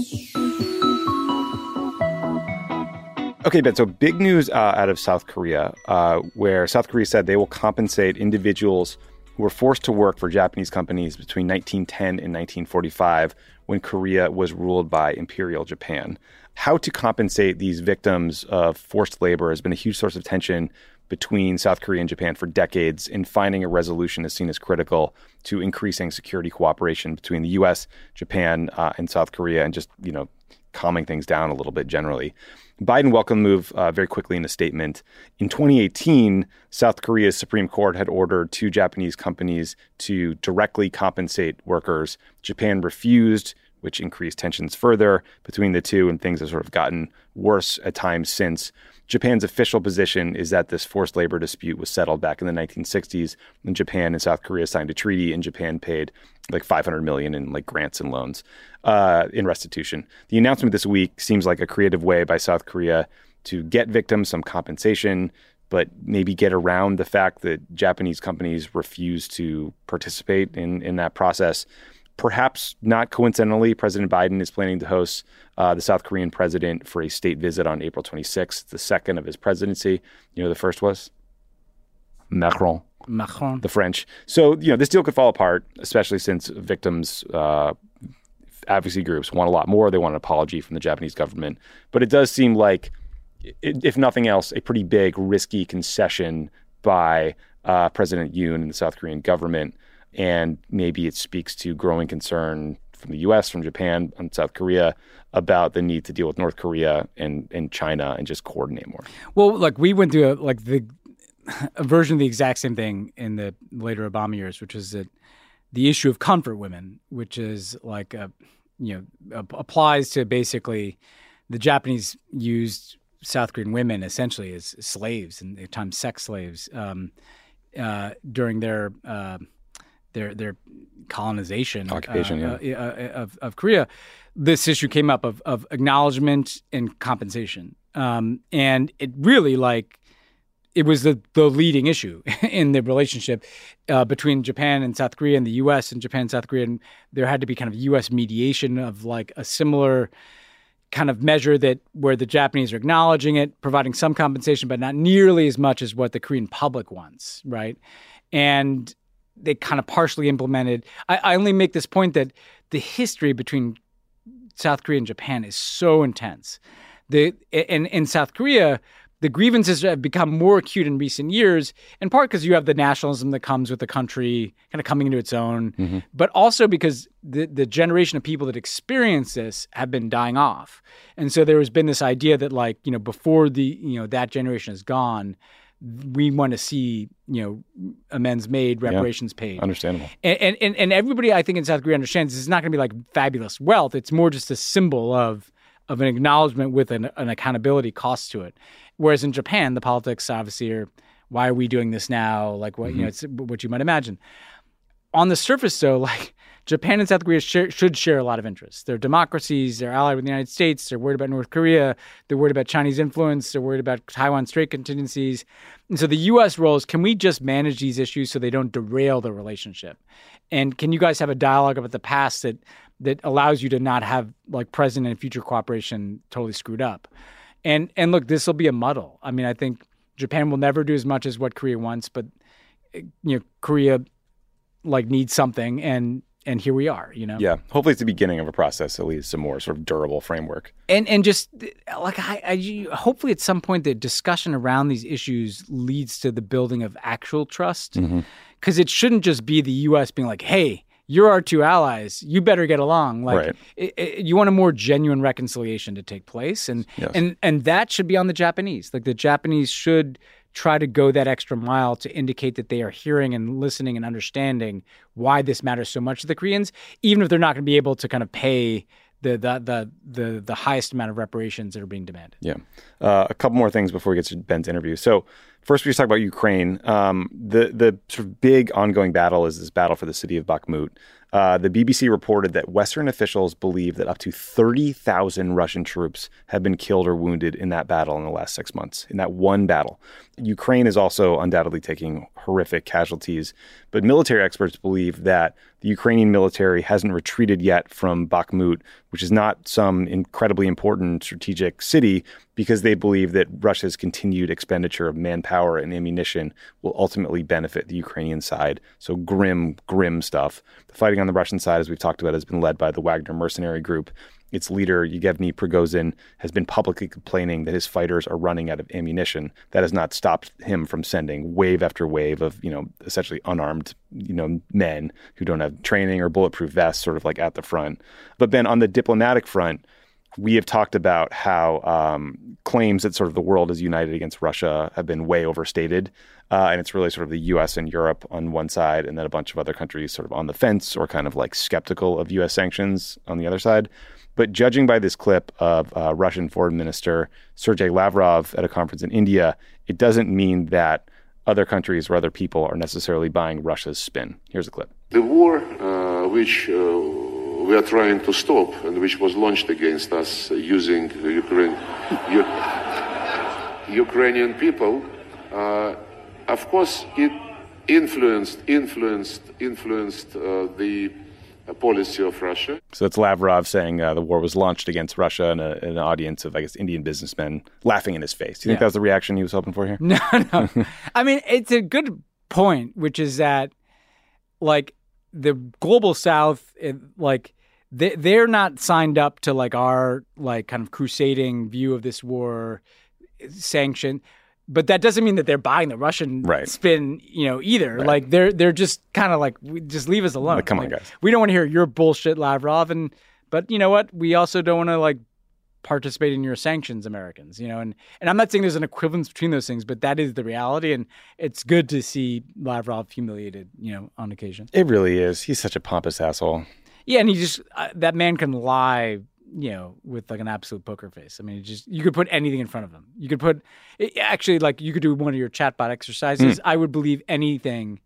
Okay, Ben. So big news uh, out of South Korea, uh, where South Korea said they will compensate individuals who were forced to work for Japanese companies between 1910 and 1945 when Korea was ruled by Imperial Japan. How to compensate these victims of forced labor has been a huge source of tension between South Korea and Japan for decades, and finding a resolution is seen as critical to increasing security cooperation between the U.S., Japan, uh, and South Korea, and just you know calming things down a little bit generally. Biden welcomed the move uh, very quickly in a statement. In 2018, South Korea's Supreme Court had ordered two Japanese companies to directly compensate workers. Japan refused, which increased tensions further between the two, and things have sort of gotten worse at times since. Japan's official position is that this forced labor dispute was settled back in the 1960s when Japan and South Korea signed a treaty, and Japan paid like 500 million in like grants and loans uh, in restitution. The announcement this week seems like a creative way by South Korea to get victims some compensation, but maybe get around the fact that Japanese companies refuse to participate in in that process. Perhaps not coincidentally, President Biden is planning to host uh, the South Korean president for a state visit on April 26th, the second of his presidency. You know, the first was Macron, Macron. the French. So, you know, this deal could fall apart, especially since victims, uh, advocacy groups want a lot more. They want an apology from the Japanese government. But it does seem like, if nothing else, a pretty big, risky concession by uh, President Yoon and the South Korean government. And maybe it speaks to growing concern from the US, from Japan, and South Korea about the need to deal with North Korea and, and China and just coordinate more. Well, like we went through a, like the a version of the exact same thing in the later Obama years, which is that the issue of comfort women, which is like a you know ap- applies to basically the Japanese used South Korean women essentially as slaves and at times sex slaves um, uh, during their uh, their their colonization Occupation, uh, uh, uh, of of Korea. This issue came up of of acknowledgement and compensation, um, and it really like it was the, the leading issue in the relationship uh, between Japan and South Korea and the U.S. and Japan and South Korea. And there had to be kind of U.S. mediation of like a similar kind of measure that where the Japanese are acknowledging it, providing some compensation, but not nearly as much as what the Korean public wants, right? And they kind of partially implemented. I, I only make this point that the history between South Korea and Japan is so intense. The in in South Korea, the grievances have become more acute in recent years, in part because you have the nationalism that comes with the country kind of coming into its own, mm-hmm. but also because the, the generation of people that experience this have been dying off. And so there has been this idea that like, you know, before the, you know, that generation is gone, we want to see, you know, amends made, reparations paid. Understandable. And, and and everybody I think in South Korea understands this is not going to be like fabulous wealth. It's more just a symbol of of an acknowledgement with an, an accountability cost to it. Whereas in Japan, the politics obviously are why are we doing this now? Like what you know, mm-hmm. it's what you might imagine. On the surface, though, like Japan and South Korea share, should share a lot of interests. They're democracies. They're allied with the United States. They're worried about North Korea. They're worried about Chinese influence. They're worried about Taiwan Strait contingencies. And so the U.S. role is: can we just manage these issues so they don't derail the relationship? And can you guys have a dialogue about the past that that allows you to not have like present and future cooperation totally screwed up? And and look, this will be a muddle. I mean, I think Japan will never do as much as what Korea wants, but eh, you know, Korea like needs something, and and here we are. You know, Yeah. Hopefully, it's the beginning of a process that leads to more sort of durable framework. and and just like I, I hopefully at some point the discussion around these issues leads to the building of actual trust mm-hmm. because it shouldn't just be the U.S. being like, hey. You're our two allies. You better get along. Like Right. i- i- you want a more genuine reconciliation to take place, and Yes. and and that should be on the Japanese. Like the Japanese should try to go that extra mile to indicate that they are hearing and listening and understanding why this matters so much to the Koreans, even if they're not going to be able to kind of pay the the the the, the highest amount of reparations that are being demanded. Yeah. Uh, a couple more things before we get to Ben's interview. So, first, we just talk about Ukraine. Um, the the sort of big ongoing battle is this battle for the city of Bakhmut. Uh, the BBC reported that Western officials believe that up to 30,000 Russian troops have been killed or wounded in that battle in the last six months, in that one battle. Ukraine is also undoubtedly taking horrific casualties, but military experts believe that the Ukrainian military hasn't retreated yet from Bakhmut, which is not some incredibly important strategic city, because they believe that Russia's continued expenditure of manpower and ammunition will ultimately benefit the Ukrainian side. So grim, grim stuff. The fighting on the Russian side, as we've talked about, has been led by the Wagner mercenary group. Its leader, Yevgeny Prigozhin, has been publicly complaining that his fighters are running out of ammunition. That has not stopped him from sending wave after wave of, you know, essentially unarmed, you know, men who don't have training or bulletproof vests, sort of like at the front. But then on the diplomatic front, we have talked about how um, claims that sort of the world is united against Russia have been way overstated. Uh, and it's really sort of the US and Europe on one side, and then a bunch of other countries sort of on the fence or kind of like skeptical of US sanctions on the other side. But judging by this clip of uh, Russian Foreign Minister Sergei Lavrov at a conference in India, it doesn't mean that other countries or other people are necessarily buying Russia's spin. Here's a clip. The war uh, which uh, we are trying to stop and which was launched against us uh, using Ukraine, U- Ukrainian people, uh, of course, it influenced, influenced, influenced uh, the uh, policy of Russia. So it's Lavrov saying uh, the war was launched against Russia and a, an audience of, I guess, Indian businessmen laughing in his face. Do you think Yeah. that was the reaction he was hoping for here? No, no. I mean, it's a good point, which is that like the global south, it, like they they're not signed up to like our like kind of crusading view of this war sanction. But that doesn't mean that they're buying the Russian Right. spin, you know, either. Like they're they're just kind of like, just leave us alone. Like, come on, guys. We don't want to hear your bullshit, Lavrov. And but you know what? We also don't want to like participate in your sanctions, Americans. You know, and and I'm not saying there's an equivalence between those things, but that is the reality, and it's good to see Lavrov humiliated. You know, on occasion. It really is. He's such a pompous asshole. Yeah, and he just uh, that man can lie, you know, with like an absolute poker face. I mean, it just you could put anything in front of him. You could put it, actually like you could do one of your chatbot exercises. I would believe anything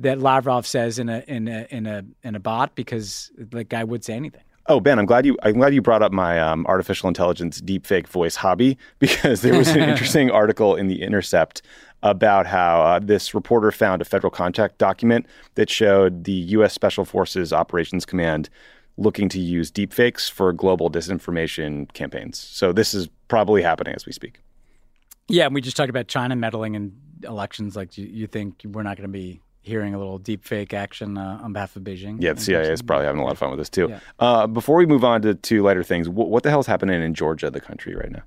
that Lavrov says in a in a in a in a bot because the guy would say anything. Oh, Ben, I'm glad you I'm glad you brought up my um, artificial intelligence deepfake voice hobby because there was an interesting article in the Intercept about how uh, this reporter found a federal contact document that showed the U.S. Special Forces Operations Command looking to use deepfakes for global disinformation campaigns. So this is probably happening as we speak. Yeah, and we just talked about China meddling in elections. Like, you, you think we're not going to be hearing a little deep fake action uh, on behalf of Beijing? Yeah, the CIA is probably having a lot of fun with this too. Yeah. Uh, before we move on to, to lighter things, wh- what the hell is happening in Georgia, the country right now?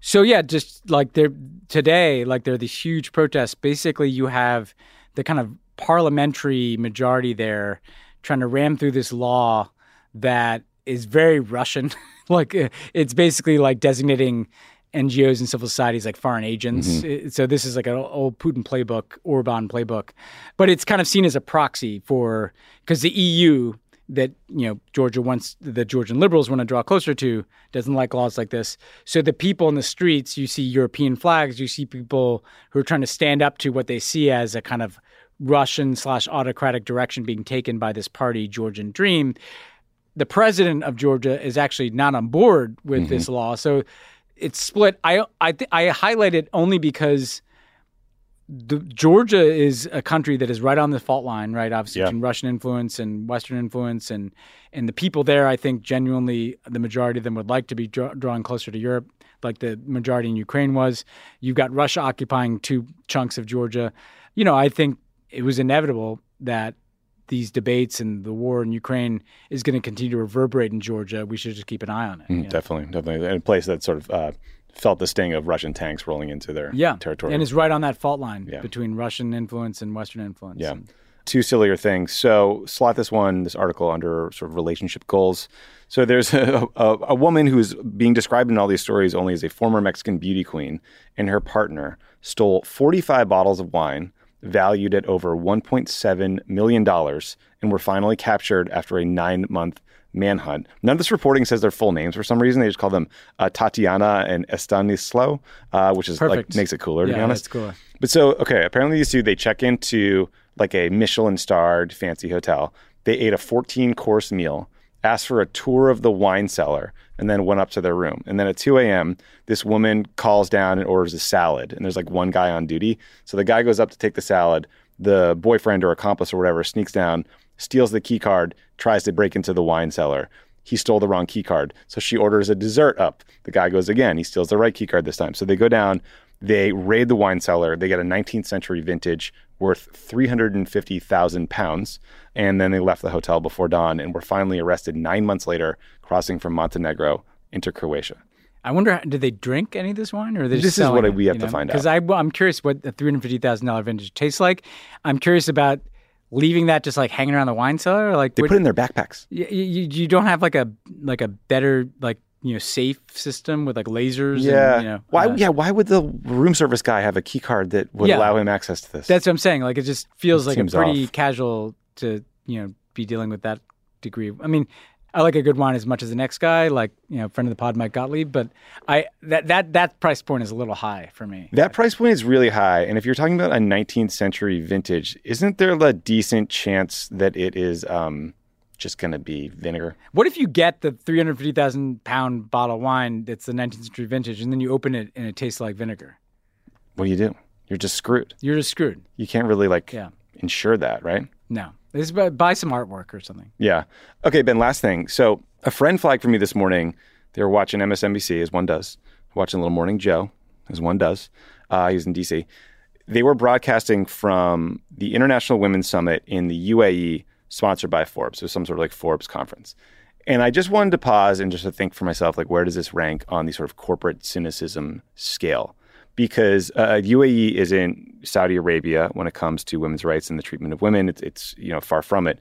So yeah, just like there today, like there are these huge protests. Basically, you have the kind of parliamentary majority there trying to ram through this law that is very Russian. like uh, it's basically like designating NGOs and civil societies like foreign agents. Mm-hmm. It- So this is like an old Putin playbook, Orban playbook, but it's kind of seen as a proxy for because the EU that you know Georgia wants the Georgian liberals want to draw closer to doesn't like laws like this. So the people in the streets, you see European flags, you see people who are trying to stand up to what they see as a kind of Russian slash autocratic direction being taken by this party, Georgian Dream. The president of Georgia is actually not on board with this mm-hmm. law, so it's split. I I th- I highlight it only because the, Georgia is a country that is right on the fault line, right? Obviously, Yeah. between Russian influence and Western influence, and and the people there, I think, genuinely, the majority of them would like to be draw, drawing closer to Europe, like the majority in Ukraine was. You've got Russia occupying two chunks of Georgia. You know, I think it was inevitable that these debates and the war in Ukraine is going to continue to reverberate in Georgia. We should just keep an eye on it. you know? Definitely, definitely. In a place that sort of uh, felt the sting of Russian tanks rolling into their Yeah, territory. and it's right on that fault line Yeah. between Russian influence and Western influence. Yeah. Two sillier things. So slot this one, this article under sort of relationship goals. So there's a, a, a woman who's being described in all these stories only as a former Mexican beauty queen, and her partner stole 45 bottles of wine valued at over 1.7 million dollars, and were finally captured after a nine-month manhunt. None of this reporting says their full names for some reason. They just call them uh, Tatiana and Estanislau, uh, which is like makes it cooler to Yeah, be honest. that's cooler. But so, okay, apparently these two, they check into like a Michelin starred fancy hotel. They ate a 14 course meal, asked for a tour of the wine cellar, and then went up to their room. And then at 2 a.m., this woman calls down and orders a salad. And there's like one guy on duty. So the guy goes up to take the salad. The boyfriend or accomplice or whatever sneaks down, steals the key card, tries to break into the wine cellar. He stole the wrong key card. So she orders a dessert up. The guy goes again. He steals the right key card this time. So they go down, they raid the wine cellar. They get a 19th century vintage worth 350,000 pounds. And then they left the hotel before dawn and were finally arrested nine months later, crossing from Montenegro into Croatia. I wonder, did they drink any of this wine, or This is what it, we have to know? find out. Because I'm curious what the three hundred fifty thousand dollar vintage tastes like. I'm curious about leaving that just like hanging around the wine cellar. Like, They what- put it in their backpacks. you, you, you don't have like a like a better like you know safe system with like lasers. Yeah. and, you know, why? uh, yeah. Why would the room service guy have a key card that would Yeah. allow him access to this? That's what I'm saying. Like, it just feels It like a pretty off. casual to you know be dealing with that degree. I mean. I like a good wine as much as the next guy, like you know, friend of the pod, Mike Gottlieb. But I that that that price point is a little high for me. That price point is really high. And if you're talking about a 19th century vintage, isn't there a decent chance that it is um, just going to be vinegar? What if you get the 350,000 pound bottle of wine that's the 19th century vintage and then you open it and it tastes like vinegar? What do you do? You're just screwed. You're just screwed. You can't really like Yeah. ensure that, right? No. This is buy, buy some artwork or something. Yeah. Okay, Ben, last thing. So a friend flagged for me this morning. They were watching MSNBC, as one does, watching Little Morning Joe, as one does. Uh, he's in DC. They were broadcasting from the International Women's Summit in the UAE, sponsored by Forbes. So some sort of like Forbes conference. And I just wanted to pause and just to think for myself, like, where does this rank on the sort of corporate cynicism scale? Because uh, UAE isn't Saudi Arabia when it comes to women's rights and the treatment of women. It's, it's you know far from it.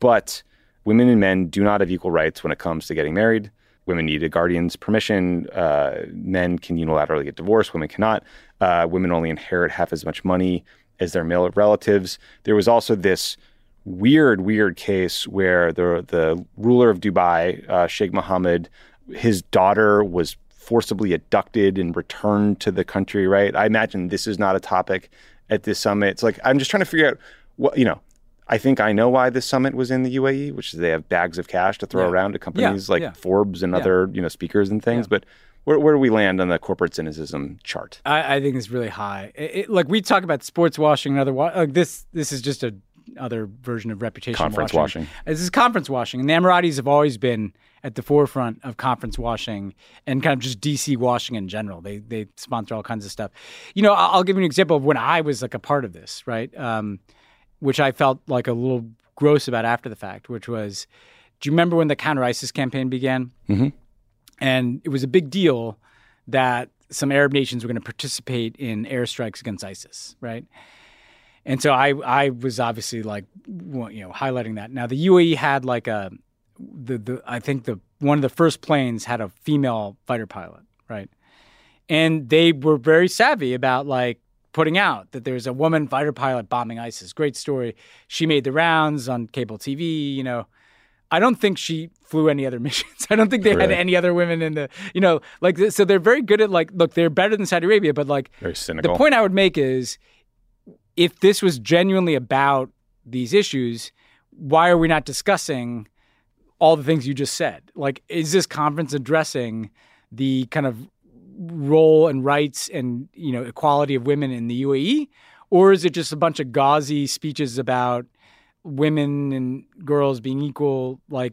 But women and men do not have equal rights when it comes to getting married. Women need a guardian's permission. Uh, men can unilaterally get divorced. Women cannot. Uh, women only inherit half as much money as their male relatives. There was also this weird, weird case where the the ruler of Dubai, uh, Sheikh Mohammed, his daughter was forcibly abducted and returned to the country. Right? I imagine this is not a topic at this summit. It's like I'm just trying to figure out what you know. I think I know why this summit was in the UAE, which is they have bags of cash to throw Yeah. around to companies like yeah. Forbes and Yeah. other you know speakers and things. But where, where do we land on the corporate cynicism chart? I, I think it's really high. It, it- like we talk about sports washing and other wa- like this. This is just a other version of reputation Conference washing. washing. This is conference washing, and the Emiratis have always been at the forefront of conference washing and kind of just DC washing in general. They they sponsor all kinds of stuff. You know, I'll, give you an example of when I was like a part of this, right? Um, which I felt like a little gross about after the fact, which was, do you remember when the counter ISIS campaign began? Mm-hmm. And it was a big deal that some Arab nations were going to participate in airstrikes against ISIS, right? And so I I was obviously like you know highlighting that. Now the UAE had like a the the I think the one of the first planes had a female fighter pilot, right? And they were very savvy about like putting out that there's a woman fighter pilot bombing ISIS. Great story. She made the rounds on cable TV, you know. I don't think she flew any other missions. I don't think they had any other women in the, you know, like so they're very good at like look, they're better than Saudi Arabia, but like Very cynical. the point I would make is if this was genuinely about these issues, why are we not discussing all the things you just said? Like, is this conference addressing the kind of role and rights and you know equality of women in the UAE, or is it just a bunch of gauzy speeches about women and girls being equal, like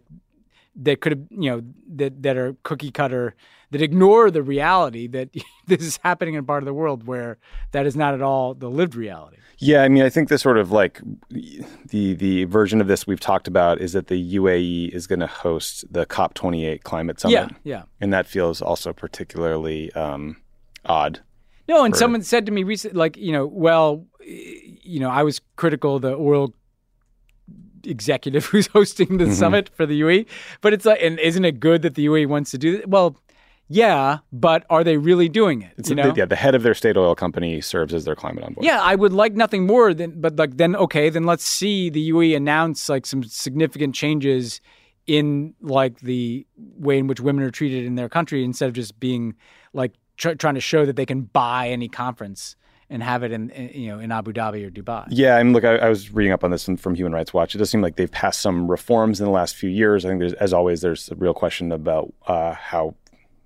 that could have you know that that are cookie cutter that ignore the reality that this is happening in a part of the world where that is not at all the lived reality. Yeah, I mean, I think the sort of like the the version of this we've talked about is that the UAE is going to host the COP28 climate summit. Yeah, yeah. and that feels also particularly um, odd. No, and someone said to me recently, like, you know, well, you know, I was critical of the oil executive who's hosting the mm-hmm. summit for the UAE, but it's like, and isn't it good that the UAE wants to do that? Well, yeah, but are they really doing it? It's you know? yeah, the head of their state oil company serves as their climate envoy. Yeah, I would like nothing more than, but like then okay, then let's see the UAE announce like some significant changes in like the way in which women are treated in their country instead of just being like tr- trying to show that they can buy any conference and have it in, in you know in Abu Dhabi or Dubai. Yeah, I mean, look, I, I was reading up on this from- Human Rights Watch. It does seem like they've passed some reforms in the last few years. I think there's, as always, there's a real question about uh, how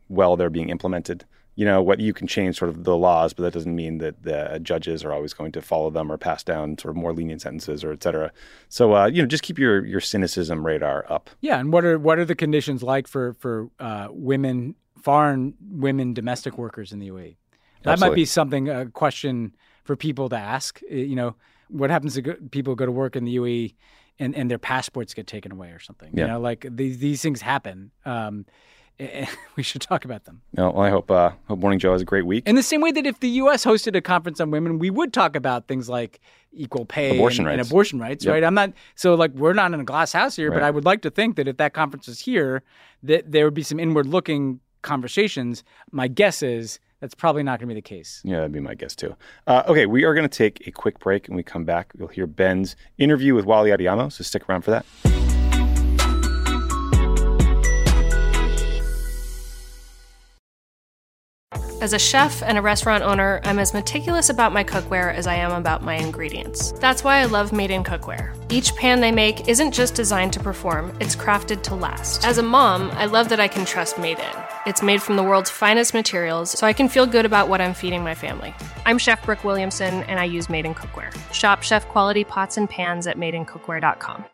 well they're being implemented. You know, what you can change sort of the laws, but that doesn't mean that the judges are always going to follow them or pass down sort of more lenient sentences or et cetera. So, uh, you know, just keep your your cynicism radar up. Yeah, and what are what are the conditions like for for uh, women, foreign women, domestic workers in the UAE? That might be something a question for people to ask. You know, what happens to people go to work in the UAE and, and their passports get taken away or something? Yeah. You know, like these these things happen. Um, we should talk about them. Know, well, I hope uh, hope Morning Joe has a great week. In the same way that if the U.S. hosted a conference on women, we would talk about things like equal pay Abortion and, and rights. abortion rights, Yep. right? I'm not so like we're not in a glass house here, but I would like to think that if that conference is here, that there would be some inward-looking conversations. My guess is that's probably not going to be the case. Yeah, that'd be my guess too. Uh, okay, we are going to take a quick break, and we come back. You'll hear Ben's interview with Wally Adeyemo. So stick around for that. As a chef and a restaurant owner, I'm as meticulous about my cookware as I am about my ingredients. That's why I love Made in Cookware. Each pan they make isn't just designed to perform, it's crafted to last. As a mom, I love that I can trust Made in. It's made from the world's finest materials, so I can feel good about what I'm feeding my family. I'm Chef Brooke Williamson, and I use Made in Cookware. Shop chef quality pots and pans at madeincookware.com.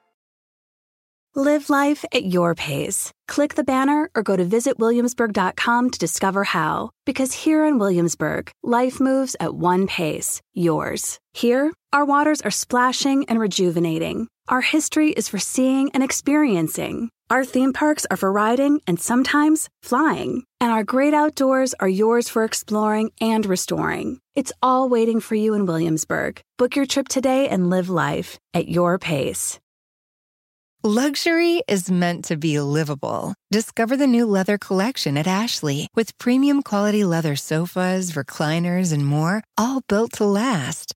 Live life at your pace. Click the banner or go to visitwilliamsburg.com to discover how. Because here in Williamsburg, life moves at one pace, yours. Here, our waters are splashing and rejuvenating. Our history is for seeing and experiencing. Our theme parks are for riding and sometimes flying. And our great outdoors are yours for exploring and restoring. It's all waiting for you in Williamsburg. Book your trip today and live life at your pace. Luxury is meant to be livable. Discover the new leather collection at Ashley with premium quality leather sofas, recliners, and more, all built to last.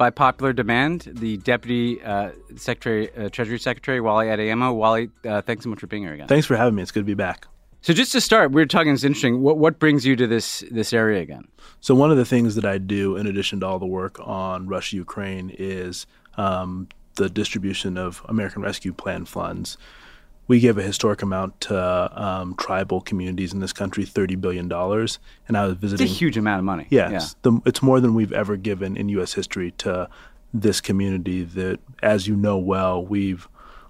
by popular demand the Deputy uh, Secretary, uh, Treasury Secretary Wally Adeyemo. Wally, uh, thanks so much for being here again. Thanks for having me. It's good to be back. So, just to start, we are talking. It's interesting. What what brings you to this this area again? So, one of the things that I do, in addition to all the work on Russia Ukraine, is um, the distribution of American Rescue Plan funds we give a historic amount to um, tribal communities in this country, thirty billion dollars. And I was visiting. It's a huge amount of money. Yes, yeah. the, it's more than we've ever given in U.S. history to this community that, as you know well, we've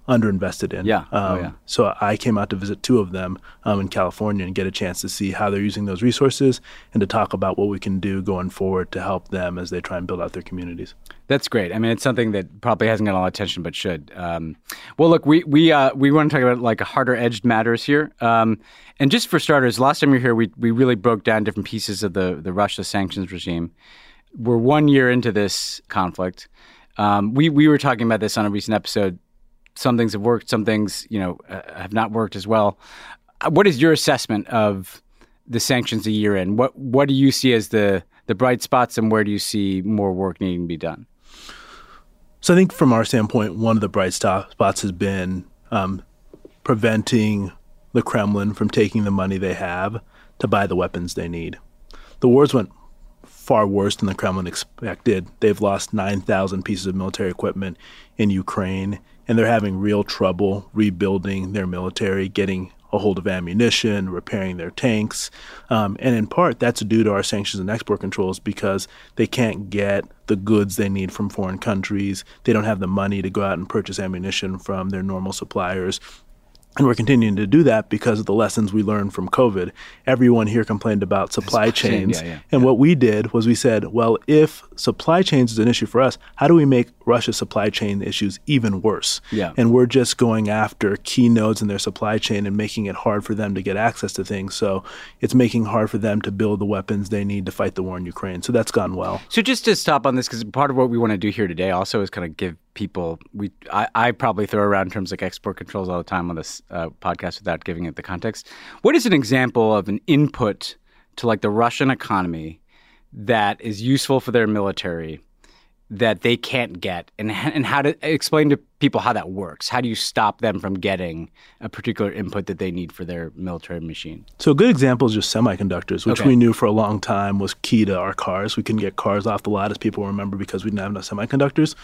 underinvested in. Yeah. Oh, um, oh, yeah. So I came out to visit two of them um, in California and get a chance to see how they're using those resources and to talk about what we can do going forward to help them as they try and build out their communities. That's great. I mean, it's something that probably hasn't got a lot of attention, but should. Um, well, look, we we uh, we want to talk about like harder edged matters here. Um, and just for starters, last time you were here, we we really broke down different pieces of the the Russia sanctions regime. We're one year into this conflict. Um, we we were talking about this on a recent episode some things have worked, some things you know uh, have not worked as well. Uh, what is your assessment of the sanctions a year in? What what do you see as the the bright spots, and where do you see more work needing to be done? So I think from our standpoint, one of the bright spots has been um, preventing the Kremlin from taking the money they have to buy the weapons they need. The wars went far worse than the Kremlin expected. They've lost 9,000 pieces of military equipment in Ukraine and they're having real trouble rebuilding their military, getting a hold of ammunition, repairing their tanks. Um, and in part, that's due to our sanctions and export controls because they can't get the goods they need from foreign countries. They don't have the money to go out and purchase ammunition from their normal suppliers. And we're continuing to do that because of the lessons we learned from COVID. Everyone here complained about supply chains. Yeah, yeah, and yeah. what we did was we said, well, if supply chains is an issue for us, how do we make Russia's supply chain issues even worse? Yeah. And we're just going after key nodes in their supply chain and making it hard for them to get access to things. So it's making hard for them to build the weapons they need to fight the war in Ukraine. So that's gone well. So just to stop on this, because part of what we want to do here today also is kind of give people we I, I, probably throw around terms like export controls all the time on this uh, podcast without giving it the context. What is an example of an input to like the Russian economy that is useful for their military that they can't get? And and how to explain to people how that works. How do you stop them from getting a particular input that they need for their military machine? So a good example is just semiconductors which Okay. we knew for a long time was key to our cars. We couldn't get cars off the lot as people remember because we didn't have enough semiconductors.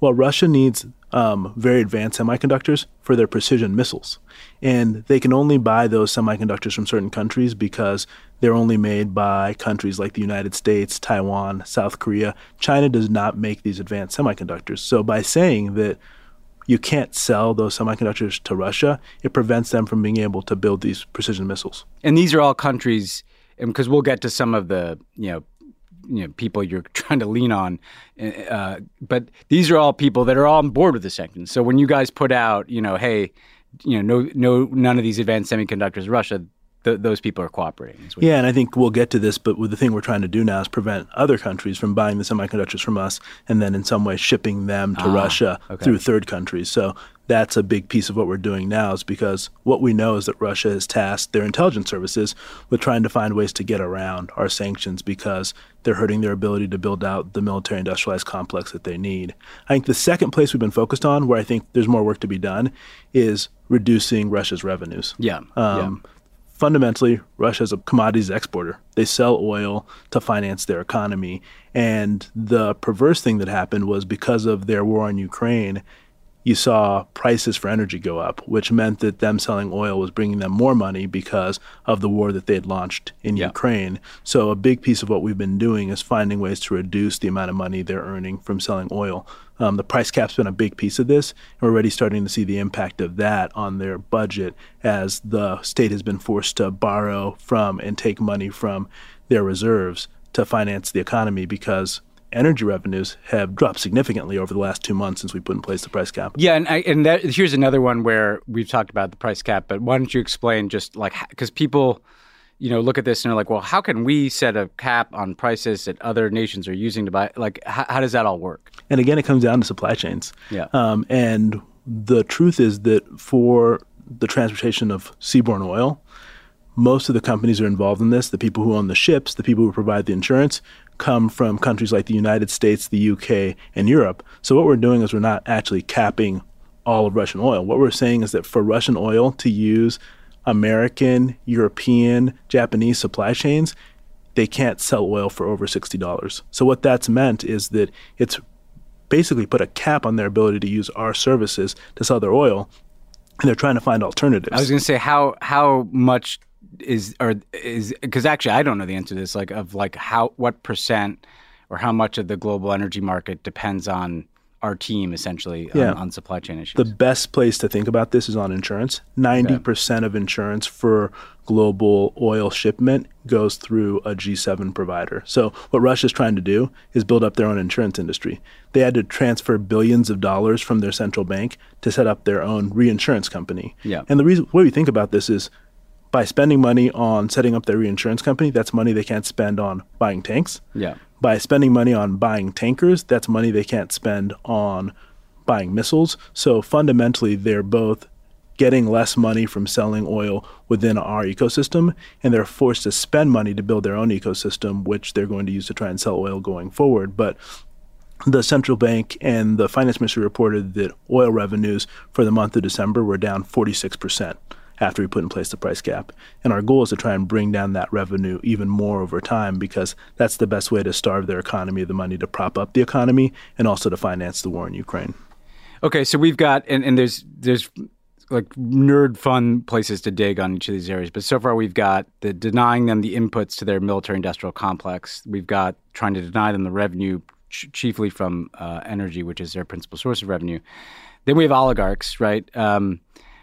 Well russia needs um, very advanced semiconductors for their precision missiles and they can only buy those semiconductors from certain countries because they're only made by countries like the United States, Taiwan, South Korea. China does not make these advanced semiconductors. So by saying that you can't sell those semiconductors to Russia, it prevents them from being able to build these precision missiles. and these are all countries because we'll get to some of the you know you know people you're trying to lean on uh, but these are all people that are all on board with the sanctions so when you guys put out you know hey you know no no none of these advanced semiconductors russia th- those people are cooperating Yeah, and I think we'll get to this, but the thing we're trying to do now is prevent other countries from buying the semiconductors from us and then in some way shipping them to Ah, Russia okay. through third countries. So that's a big piece of what we're doing now is because what we know is that Russia has tasked their intelligence services with trying to find ways to get around our sanctions because they're hurting their ability to build out the military industrialized complex that they need. I think the second place we've been focused on where I think there's more work to be done is reducing Russia's revenues. yeah Um, Fundamentally, Russia is a commodities exporter. They sell oil to finance their economy. And the perverse thing that happened was because of their war on Ukraine, you saw prices for energy go up, which meant that them selling oil was bringing them more money because of the war that they had launched in Yeah. Ukraine. So, a big piece of what we've been doing is finding ways to reduce the amount of money they're earning from selling oil. Um, the price cap's been a big piece of this, and we're already starting to see the impact of that on their budget as the state has been forced to borrow from and take money from their reserves to finance the economy because energy revenues have dropped significantly over the last two months since we put in place the price cap. Yeah, and I, and that, here's another one where we've talked about the price cap, but why don't you explain just like because people, you know, look at this and they're like, well, how can we set a cap on prices that other nations are using to buy? Like, how, how does that all work? And again, it comes down to supply chains. Yeah. Um, and the truth is that for the transportation of seaborne oil, most of the companies are involved in this. The people who own the ships, the people who provide the insurance, come from countries like the United States, the UK, and Europe. So what we're doing is we're not actually capping all of Russian oil. What we're saying is that for Russian oil to use American, European, Japanese supply chains, they can't sell oil for over $60. So what that's meant is that it's basically put a cap on their ability to use our services to sell their oil and they're trying to find alternatives. I was going to say how how much is or is because actually I don't know the answer to this like of like how what percent or how much of the global energy market depends on our team essentially Yeah. on, on supply chain issues. The best place to think about this is on insurance. 90% of insurance for global oil shipment goes through a G7 provider. So, what Russia's trying to do is build up their own insurance industry. They had to transfer billions of dollars from their central bank to set up their own reinsurance company. Yeah. And the reason way we think about this is by spending money on setting up their reinsurance company, that's money they can't spend on buying tanks yeah. by spending money on buying tankers, that's money they can't spend on buying missiles. So fundamentally, they're both getting less money from selling oil within our ecosystem, and they're forced to spend money to build their own ecosystem, which they're going to use to try and sell oil going forward. But the central bank and the finance ministry reported that oil revenues for the month of December were down 46% after we put in place the price cap. And our goal is to try and bring down that revenue even more over time because that's the best way to starve their economy of the money to prop up the economy and also to finance the war in Ukraine. Okay, so we've got and, and there's there's like nerd fun places to dig on each of these areas, but so far we've got the denying them the inputs to their military industrial complex. We've got trying to deny them the revenue, ch- chiefly from uh, energy, which is their principal source of revenue. Then we have oligarchs, right? Um,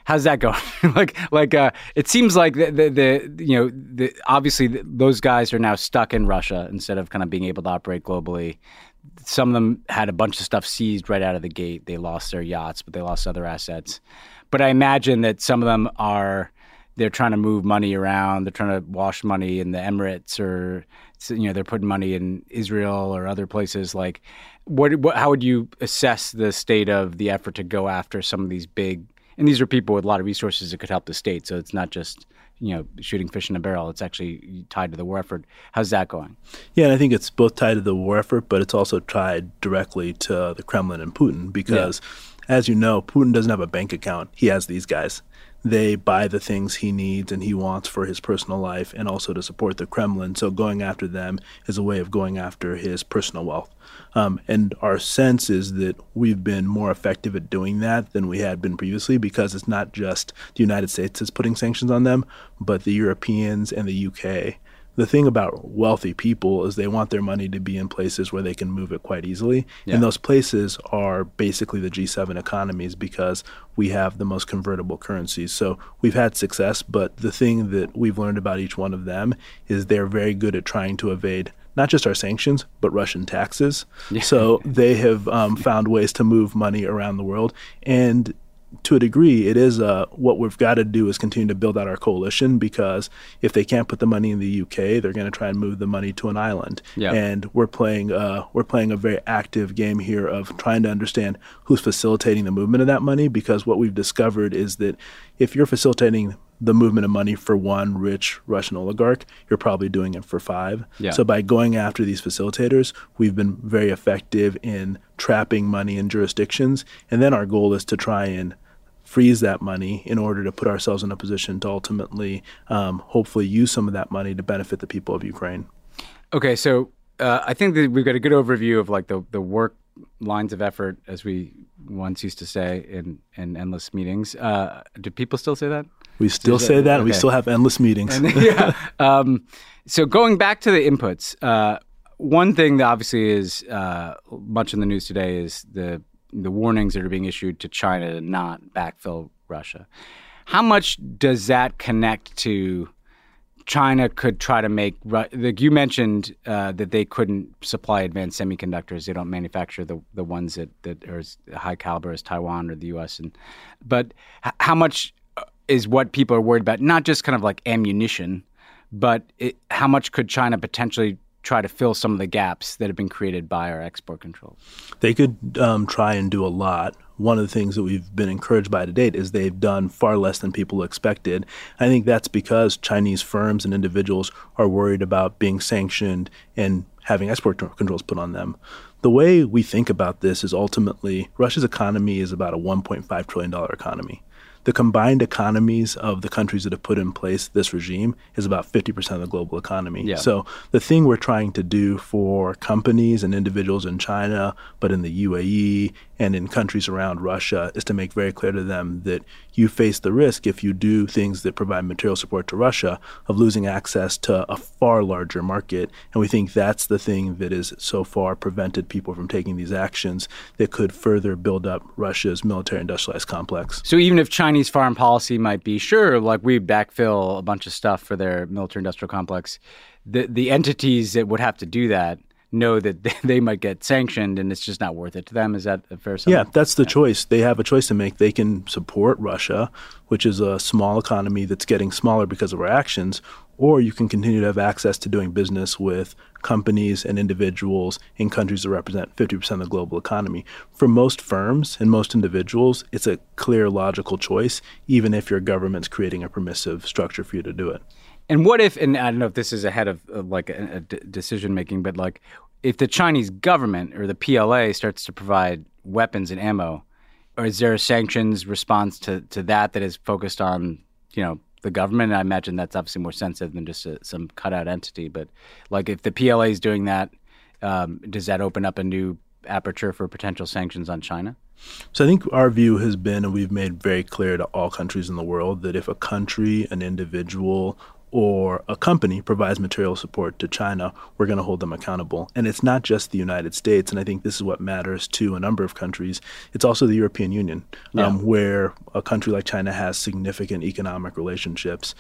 how's that going? like, like uh, it seems like the, the, the you know the, obviously th those guys are now stuck in Russia instead of kind of being able to operate globally. Some of them had a bunch of stuff seized right out of the gate. They lost their yachts, but they lost other assets. But I imagine that some of them are they're trying to move money around. They're trying to wash money in the Emirates, or you know, they're putting money in Israel or other places. Like, what, what? How would you assess the state of the effort to go after some of these big? And these are people with a lot of resources that could help the state. So it's not just you know shooting fish in a barrel. It's actually tied to the war effort. How's that going? Yeah, and I think it's both tied to the war effort, but it's also tied directly to the Kremlin and Putin because, as you know, Putin doesn't have a bank account. He has these guys. They buy the things he needs and he wants for his personal life and also to support the Kremlin. So going after them is a way of going after his personal wealth. Um, and our sense is that we've been more effective at doing that than we had been previously because it's not just the United States that's putting sanctions on them, but the Europeans and the UK the thing about wealthy people is they want their money to be in places where they can move it quite easily. Yeah. And those places are basically the G7 economies because we have the most convertible currencies. So we've had success, but the thing that we've learned about each one of them is they're very good at trying to evade not just our sanctions, but Russian taxes. So they have um, found ways to move money around the world. And to a degree, it is uh, what we've got to do is continue to build out our coalition because if they can't put the money in the UK, they're going to try and move the money to an island. Yeah. And we're playing uh, we're playing a very active game here of trying to understand who's facilitating the movement of that money because what we've discovered is that if you're facilitating the movement of money for one rich Russian oligarch, you're probably doing it for five. Yeah. So by going after these facilitators, we've been very effective in trapping money in jurisdictions. And then our goal is to try and freeze that money in order to put ourselves in a position to ultimately, um, hopefully, use some of that money to benefit the people of Ukraine. Okay, so uh, I think that we've got a good overview of like the the work lines of effort, as we once used to say in in endless meetings. Uh, do people still say that? We still say that, and we still have endless meetings. And, yeah. Um, so going back to the inputs, uh, one thing that obviously is uh, much in the news today is the the warnings that are being issued to China to not backfill Russia. How much does that connect to China could try to make like you mentioned uh, that they couldn't supply advanced semiconductors. They don't manufacture the the ones that that are as high caliber as Taiwan or the U.S. And but how much uh, is what people are worried about? Not just kind of like ammunition, but it, how much could China potentially try to fill some of the gaps that have been created by our export controls? They could um, try and do a lot. One of the things that we've been encouraged by to date is they've done far less than people expected. I think that's because Chinese firms and individuals are worried about being sanctioned and having export controls put on them. The way we think about this is ultimately Russia's economy is about a $1.5 trillion economy the combined economies of the countries that have put in place this regime is about 50% of the global economy. Yeah. So the thing we're trying to do for companies and individuals in China, but in the UAE and in countries around Russia is to make very clear to them that you face the risk if you do things that provide material support to Russia of losing access to a far larger market. And we think that's the thing that has so far prevented people from taking these actions that could further build up Russia's military industrialized complex. So even if Chinese foreign policy might be sure, like we backfill a bunch of stuff for their military industrial complex, the the entities that would have to do that know that they might get sanctioned and it's just not worth it to them. Is that a fair Yeah, that's the choice. They have a choice to make. They can support Russia, which is a small economy that's getting smaller because of our actions, or you can continue to have access to doing business with companies and individuals in countries that represent 50% of the global economy. For most firms and most individuals, it's a clear, logical choice, even if your government's creating a permissive structure for you to do it. And what if, and I don't know if this is ahead of, of like a, a d- decision making, but like if the Chinese government or the PLA starts to provide weapons and ammo, or is there a sanctions response to, to that that is focused on, you know, the government? I imagine that's obviously more sensitive than just a, some cutout entity. But like if the PLA is doing that, um, does that open up a new aperture for potential sanctions on China? So I think our view has been, and we've made very clear to all countries in the world, that if a country, an individual, or a company provides material support to China, we're going to hold them accountable. And it's not just the United States, and I think this is what matters to a number of countries. It's also the European Union, yeah. um, where a country like China has significant economic relationships.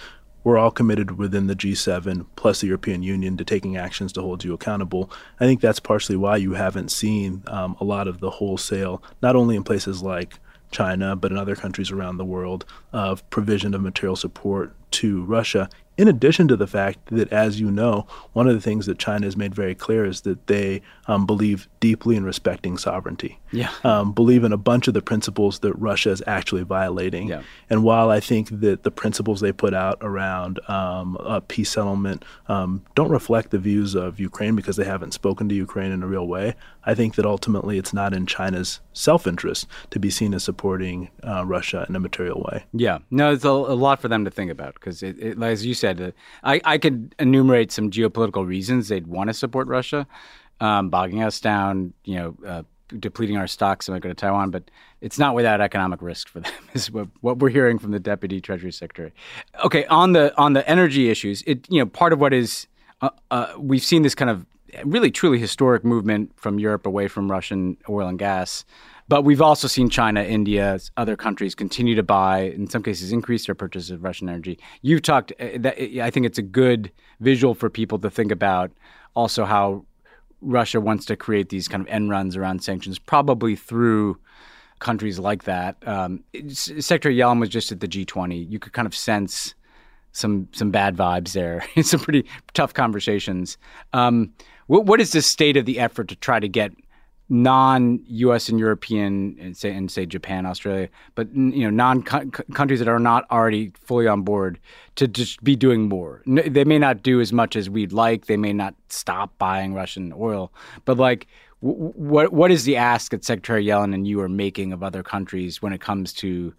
We're all committed within the G7 plus the European Union to taking actions to hold you accountable. I think that's partially why you haven't seen um, a lot of the wholesale, not only in places like China, but in other countries around the world, of provision of material support to Russia in addition to the fact that, as you know, one of the things that China has made very clear is that they um, believe deeply in respecting sovereignty. Yeah. Um, believe in a bunch of the principles that Russia is actually violating. Yeah. And while I think that the principles they put out around um, peace settlement um, don't reflect the views of Ukraine because they haven't spoken to Ukraine in a real way, I think that ultimately it's not in China's self interest to be seen as supporting uh, Russia in a material way. Yeah. No, it's a, a lot for them to think about because, as you said, uh, I, I could enumerate some geopolitical reasons they'd want to support Russia, um, bogging us down, you know, uh, depleting our stocks and go to Taiwan, but it's not without economic risk for them. Is what, what we're hearing from the deputy treasury secretary. Okay, on the on the energy issues, it you know part of what is uh, uh, we've seen this kind of really truly historic movement from Europe away from Russian oil and gas. But we've also seen China, India, other countries continue to buy, in some cases, increase their purchases of Russian energy. You've talked, uh, I think it's a good visual for people to think about also how Russia wants to create these kind of end runs around sanctions, probably through countries like that. Um, Secretary Yellen was just at the G20. You could kind of sense some some bad vibes there. some pretty tough conversations. Um, what, what is the state of the effort to try to get non-U.S. and European, and say and say Japan, Australia, but you know non countries that are not already fully on board to just be doing more. They may not do as much as we'd like. They may not stop buying Russian oil, but like. What what is the ask that Secretary Yellen and you are making of other countries when it comes to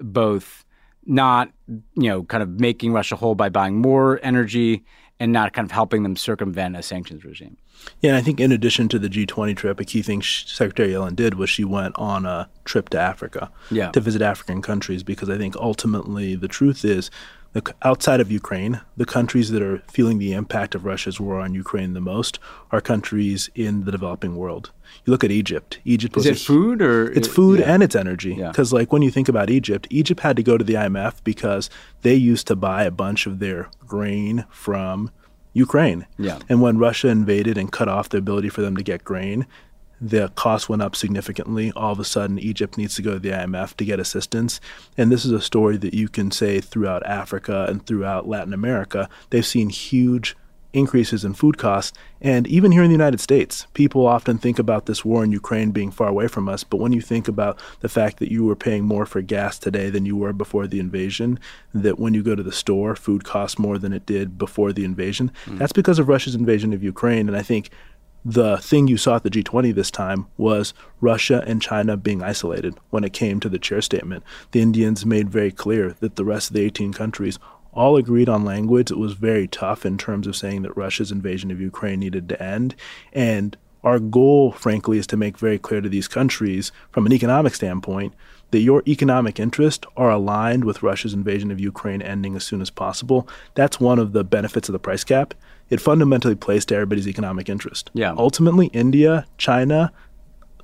both not you know kind of making Russia whole by buying more energy and not kind of helping them circumvent a sanctions regime. Yeah, and I think in addition to the G20 trip, a key thing Secretary Yellen did was she went on a trip to Africa yeah. to visit African countries because I think ultimately the truth is the, outside of Ukraine, the countries that are feeling the impact of Russia's war on Ukraine the most are countries in the developing world. You look at Egypt. Egypt is it a, food or it's food yeah. and it's energy. Yeah. Because like when you think about Egypt, Egypt had to go to the IMF because they used to buy a bunch of their grain from Ukraine. Yeah. And when Russia invaded and cut off the ability for them to get grain, the cost went up significantly. All of a sudden, Egypt needs to go to the IMF to get assistance. And this is a story that you can say throughout Africa and throughout Latin America. They've seen huge increases in food costs. And even here in the United States, people often think about this war in Ukraine being far away from us. But when you think about the fact that you were paying more for gas today than you were before the invasion, that when you go to the store, food costs more than it did before the invasion, mm. that's because of Russia's invasion of Ukraine. And I think the thing you saw at the G20 this time was Russia and China being isolated when it came to the chair statement. The Indians made very clear that the rest of the 18 countries all agreed on language. It was very tough in terms of saying that Russia's invasion of Ukraine needed to end. And our goal, frankly, is to make very clear to these countries from an economic standpoint that your economic interests are aligned with Russia's invasion of Ukraine ending as soon as possible. That's one of the benefits of the price cap it fundamentally plays to everybody's economic interest. Yeah. Ultimately, India, China,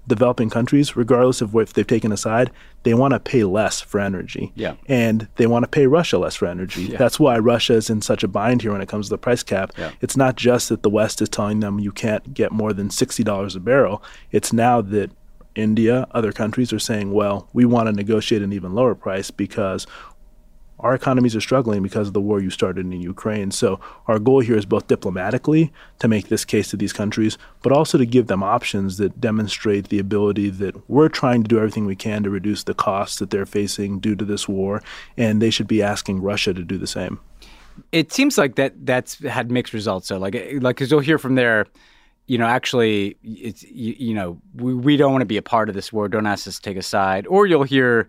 developing countries, regardless of what they've taken aside, they want to pay less for energy. Yeah. And they want to pay Russia less for energy. Yeah. That's why Russia is in such a bind here when it comes to the price cap. Yeah. It's not just that the West is telling them you can't get more than $60 a barrel. It's now that India, other countries are saying, well, we want to negotiate an even lower price because our economies are struggling because of the war you started in Ukraine. So our goal here is both diplomatically to make this case to these countries, but also to give them options that demonstrate the ability that we're trying to do everything we can to reduce the costs that they're facing due to this war, and they should be asking Russia to do the same. It seems like that that's had mixed results. So like like because you'll hear from there you know, actually, it's you, you, know, we, we don't want to be a part of this war. Don't ask us to take a side. Or you'll hear,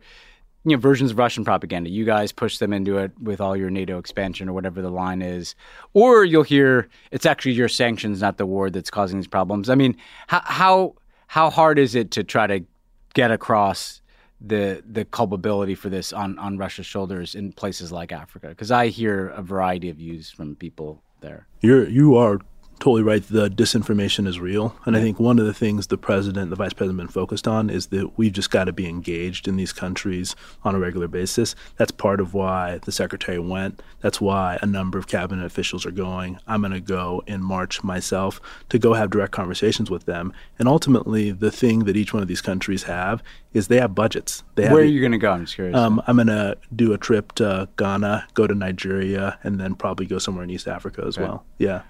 you know versions of Russian propaganda. You guys push them into it with all your NATO expansion or whatever the line is, or you'll hear it's actually your sanctions, not the war, that's causing these problems. I mean, how how how hard is it to try to get across the the culpability for this on on Russia's shoulders in places like Africa? Because I hear a variety of views from people there. You're you are totally right. The disinformation is real. And I think one of the things the president, the vice president, have been focused on is that we've just got to be engaged in these countries on a regular basis. That's part of why the secretary went. That's why a number of cabinet officials are going. I'm going to go in March myself to go have direct conversations with them. And ultimately, the thing that each one of these countries have is they have budgets. They Where have, are you going to go? I'm just curious. Um, I'm going to do a trip to Ghana, go to Nigeria, and then probably go somewhere in East Africa as okay. well. Yeah.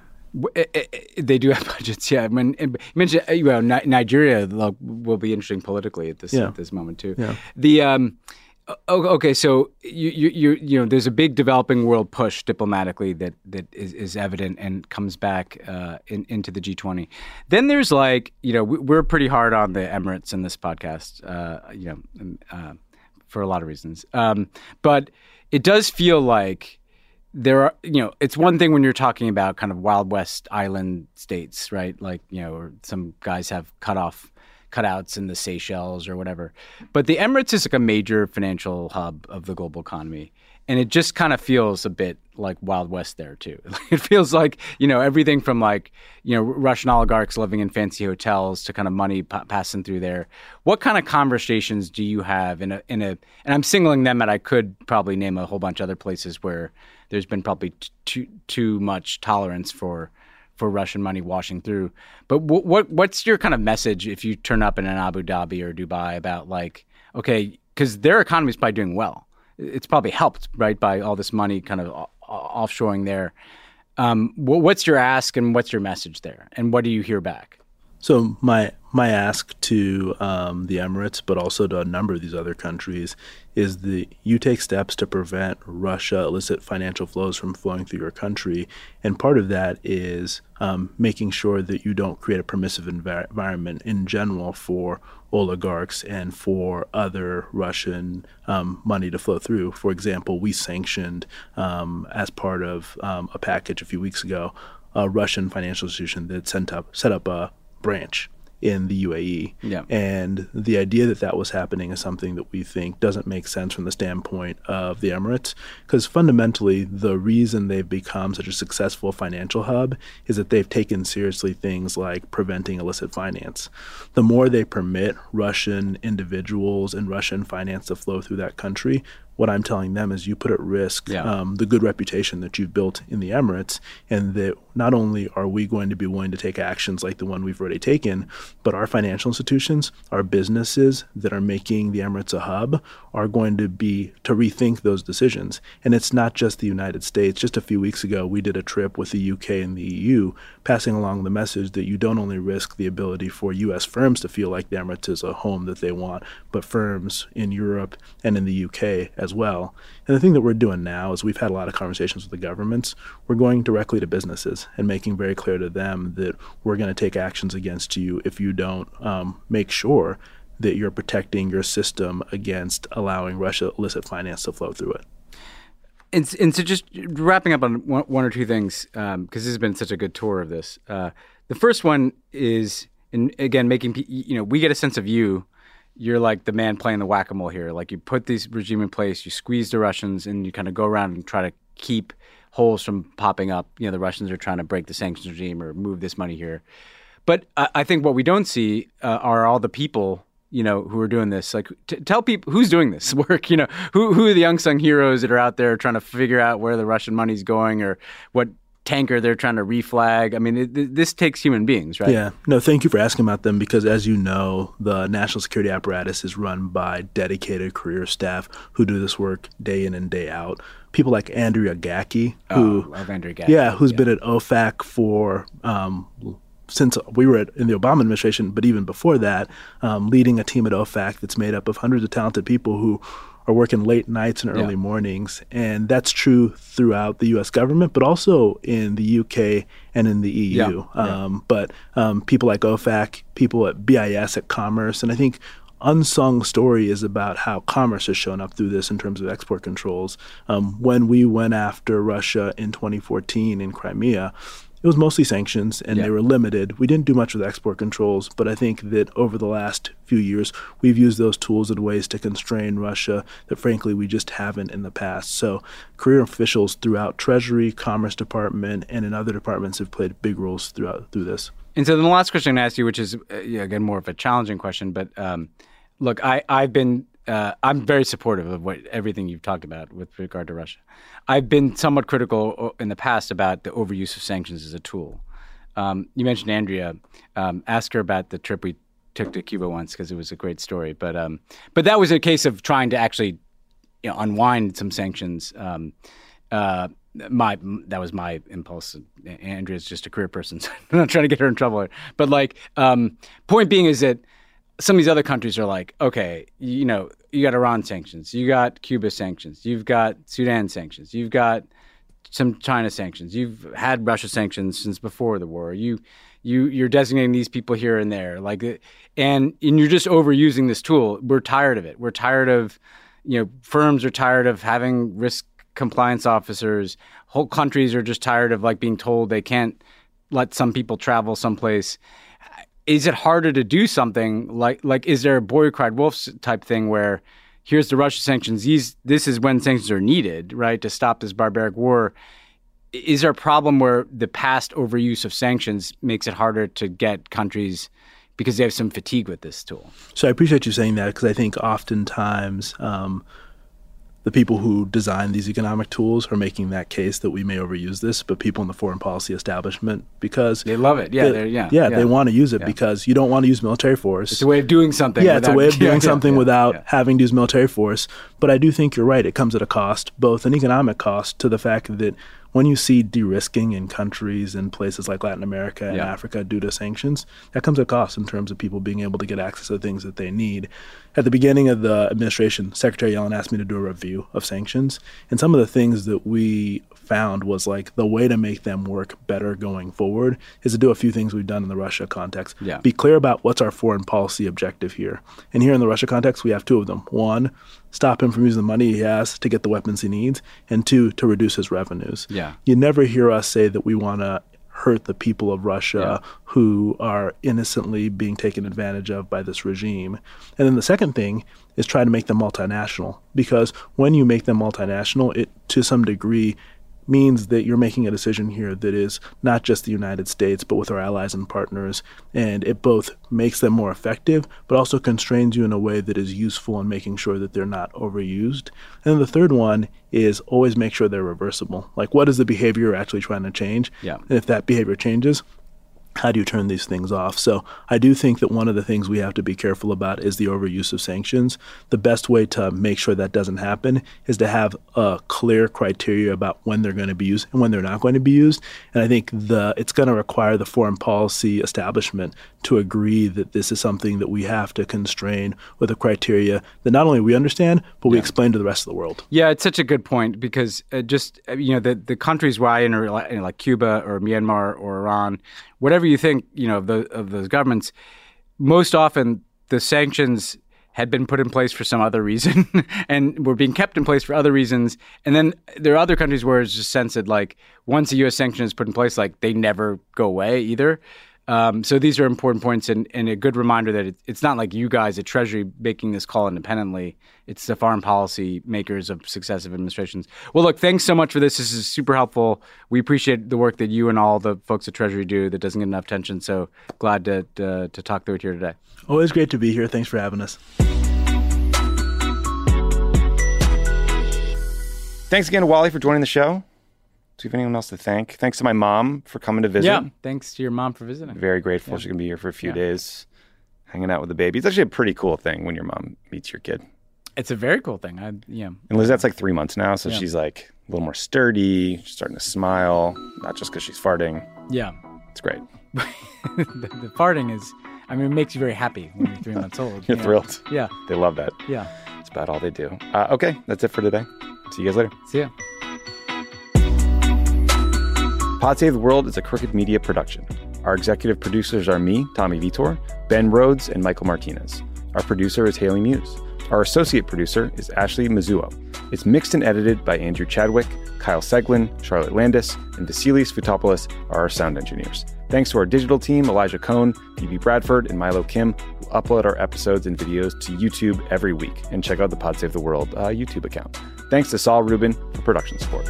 Eh, eh, eh, they do have budgets, yeah. I mean, you mentioned well, Nigeria will be interesting politically at this yeah. at this moment too. Yeah. The um, okay, so you, you you you know, there's a big developing world push diplomatically that that is, is evident and comes back uh, in, into the G20. Then there's like you know we're pretty hard on the Emirates in this podcast, uh, you know, um, uh, for a lot of reasons. Um, but it does feel like there are you know it's one thing when you're talking about kind of wild west island states right? Like you know some guys have cut off cutouts in the Seychelles or whatever. But the Emirates is like a major financial hub of the global economy. And it just kind of feels a bit like wild west there too. It feels like you know everything from like you know russian oligarchs living in fancy hotels to kind of money p- passing through there. What kind of conversations do you have in a in a and i'm singling them out i could probably name a whole bunch of other places where there's been probably too too much tolerance for for Russian money washing through. But w- what what's your kind of message if you turn up in an Abu Dhabi or Dubai about like okay, because their economy is probably doing well. It's probably helped right by all this money kind of offshoring there. Um, what's your ask and what's your message there, and what do you hear back? So my my ask to um, the Emirates, but also to a number of these other countries, is that you take steps to prevent Russia illicit financial flows from flowing through your country, and part of that is um, making sure that you don't create a permissive envir- environment in general for oligarchs and for other Russian um, money to flow through. For example, we sanctioned um, as part of um, a package a few weeks ago a Russian financial institution that set up set up a branch in the UAE. Yeah. And the idea that that was happening is something that we think doesn't make sense from the standpoint of the Emirates, because fundamentally, the reason they've become such a successful financial hub is that they've taken seriously things like preventing illicit finance. The more they permit Russian individuals and Russian finance to flow through that country, what I'm telling them is you put at risk Yeah. um, the good reputation that you've built in the Emirates, and that not only are we going to be willing to take actions like the one we've already taken, but our financial institutions, our businesses that are making the Emirates a hub, are going to be to rethink those decisions. And it's not just the United States. Just a few weeks ago, we did a trip with the UK and the EU, passing along the message that you don't only risk the ability for U.S. firms to feel like the Emirates is a home that they want, but firms in Europe and in the UK as well. And the thing that we're doing now is we've had a lot of conversations with the governments. We're going directly to businesses and making very clear to them that we're going to take actions against you if you don't um, make sure that you're protecting your system against allowing Russia illicit finance to flow through it. And, and so just wrapping up on one, or two things, because this has been such a good tour of this. Uh, the first one is, and again, making you know, we get a sense of you. You're like the man playing the whack a mole here. Like you put this regime in place, you squeeze the Russians, and you kind of go around and try to keep holes from popping up. You know, the Russians are trying to break the sanctions regime or move this money here. But I, I think what we don't see uh, are all the people, you know, who are doing this. Like, t- tell people who's doing this work. You know, who who are the unsung heroes that are out there trying to figure out where the Russian money's going or what tanker they're trying to reflag. I mean, it, this takes human beings, right? Yeah. No, thank you for asking about them because, as you know, the national security apparatus is run by dedicated career staff who do this work day in and day out. People like Andrea Gacki, who, Oh, love Andrea Gacki, yeah, who's been at OFAC for um, since we were at, in the Obama administration, but even before that, um, leading a team at OFAC that's made up of hundreds of talented people who are working late nights and early Yeah. mornings. And that's true throughout the U.S. government, but also in the U.K. and in the EU. Yeah, yeah. Um, but um, people like OFAC, people at BIS, at Commerce, and I think unsung story is about how commerce has shown up through this in terms of export controls. Um, when we went after Russia in 2014 in Crimea, it was mostly sanctions and Yeah. they were limited. We didn't do much with export controls, but I think that over the last few years, we've used those tools in ways to constrain Russia that frankly we just haven't in the past. So, career officials throughout Treasury, Commerce Department, and in other departments have played big roles throughout through this. And so then the last question I'm going to ask you, which is uh, yeah, again more of a challenging question, but um, look, I I've been uh, I'm very supportive of what everything you've talked about with regard to Russia. I've been somewhat critical in the past about the overuse of sanctions as a tool. Um, you mentioned Andrea. Um, ask her about the trip we took to Cuba once because it was a great story. But um, but that was a case of trying to actually you know, unwind some sanctions. Um, uh, my that was my impulse. Andrea's just a career person, so I'm not trying to get her in trouble. But like, um, point being is that some of these other countries are like, okay, you know, you got Iran sanctions, you got Cuba sanctions, you've got Sudan sanctions, you've got some China sanctions, you've had Russia sanctions since before the war. You you you're designating these people here and there, like, uh, and and you're just overusing this tool. We're tired of it. We're tired of, you know, firms are tired of having risk compliance officers. Whole countries are just tired of like being told they can't let some people travel someplace is it harder to do something like like is there a boy cried wolf type thing where here's the Russia sanctions these this is when sanctions are needed right to stop this barbaric war? Is there a problem where the past overuse of sanctions makes it harder to get countries because they have some fatigue with this tool? So I appreciate you saying that because I think oftentimes um, the people who design these economic tools are making that case that we may overuse this, but people in the foreign policy establishment because they love it yeah they, they're, yeah yeah, they want to use it because you don't want to use military force. it's a way of doing something yeah, it's a way of doing yeah, something yeah, without yeah. having to use military force. But I do think you're right. It comes at a cost, both an economic cost to the fact that when you see de-risking in countries and places like Latin America and Yeah. Africa due to sanctions, that comes at cost in terms of people being able to get access to the things that they need. At the beginning of the administration, Secretary Yellen asked me to do a review of sanctions, and some of the things that we found was like the way to make them work better going forward is to do a few things we've done in the Russia context. Yeah. Be clear about what's our foreign policy objective here. And here in the Russia context, we have two of them. One, stop him from using the money he has to get the weapons he needs, and two, to reduce his revenues. Yeah. You never hear us say that we want to hurt the people of Russia yeah. who are innocently being taken advantage of by this regime. And then the second thing is try to make them multinational because when you make them multinational, it to some degree means that you're making a decision here that is not just the United States, but with our allies and partners. And it both makes them more effective, but also constrains you in a way that is useful in making sure that they're not overused. And then the third one is always make sure they're reversible. Like, what is the behavior you're actually trying to change? Yeah. And if that behavior changes, how do you turn these things off? So I do think that one of the things we have to be careful about is the overuse of sanctions. The best way to make sure that doesn't happen is to have a clear criteria about when they're going to be used and when they're not going to be used. And I think the it's going to require the foreign policy establishment to agree that this is something that we have to constrain with a criteria that not only we understand, but we yeah. explain to the rest of the world. Yeah, it's such a good point because uh, just uh, you know the the countries where I enter, like Cuba or Myanmar or Iran, whatever you think, you know, of, the, of those governments, most often the sanctions had been put in place for some other reason and were being kept in place for other reasons. And then there are other countries where it's just sensed like once a U.S. sanction is put in place, like they never go away either. Um, so these are important points and, and a good reminder that it, it's not like you guys at Treasury making this call independently. It's the foreign policy makers of successive administrations. Well, look, thanks so much for this. This is super helpful. We appreciate the work that you and all the folks at Treasury do that doesn't get enough attention. So glad to, to, to talk through it here today. Always great to be here. Thanks for having us. Thanks again to Wally for joining the show. Do you have anyone else to thank? Thanks to my mom for coming to visit. Yeah, thanks to your mom for visiting. Very grateful. Yeah. She's gonna be here for a few yeah. days, hanging out with the baby. It's actually a pretty cool thing when your mom meets your kid. It's a very cool thing. I yeah. And Lizette's like three months now, so yeah. she's like a little more sturdy. She's starting to smile, not just because she's farting. Yeah, it's great. the, the, farting is, I mean, it makes you very happy when you're three months old. you're you thrilled. Yeah, they love that. Yeah, it's about all they do. Uh, okay, that's it for today. See you guys later. See ya. Pod Save the World is a Crooked Media production. Our executive producers are me, Tommy Vietor, Ben Rhodes, and Michael Martinez. Our producer is Haley Muse. Our associate producer is Ashley Mizuo. It's mixed and edited by Andrew Chadwick, Kyle Seglin, Charlotte Landes, and Vasilis Fotopoulos are our sound engineers. Thanks to our digital team, Elijah Cone, Phoebe Bradford, and Milo Kim, who upload our episodes and videos to YouTube every week. And check out the Pod Save the World uh, YouTube account. Thanks to Saul Rubin for production support.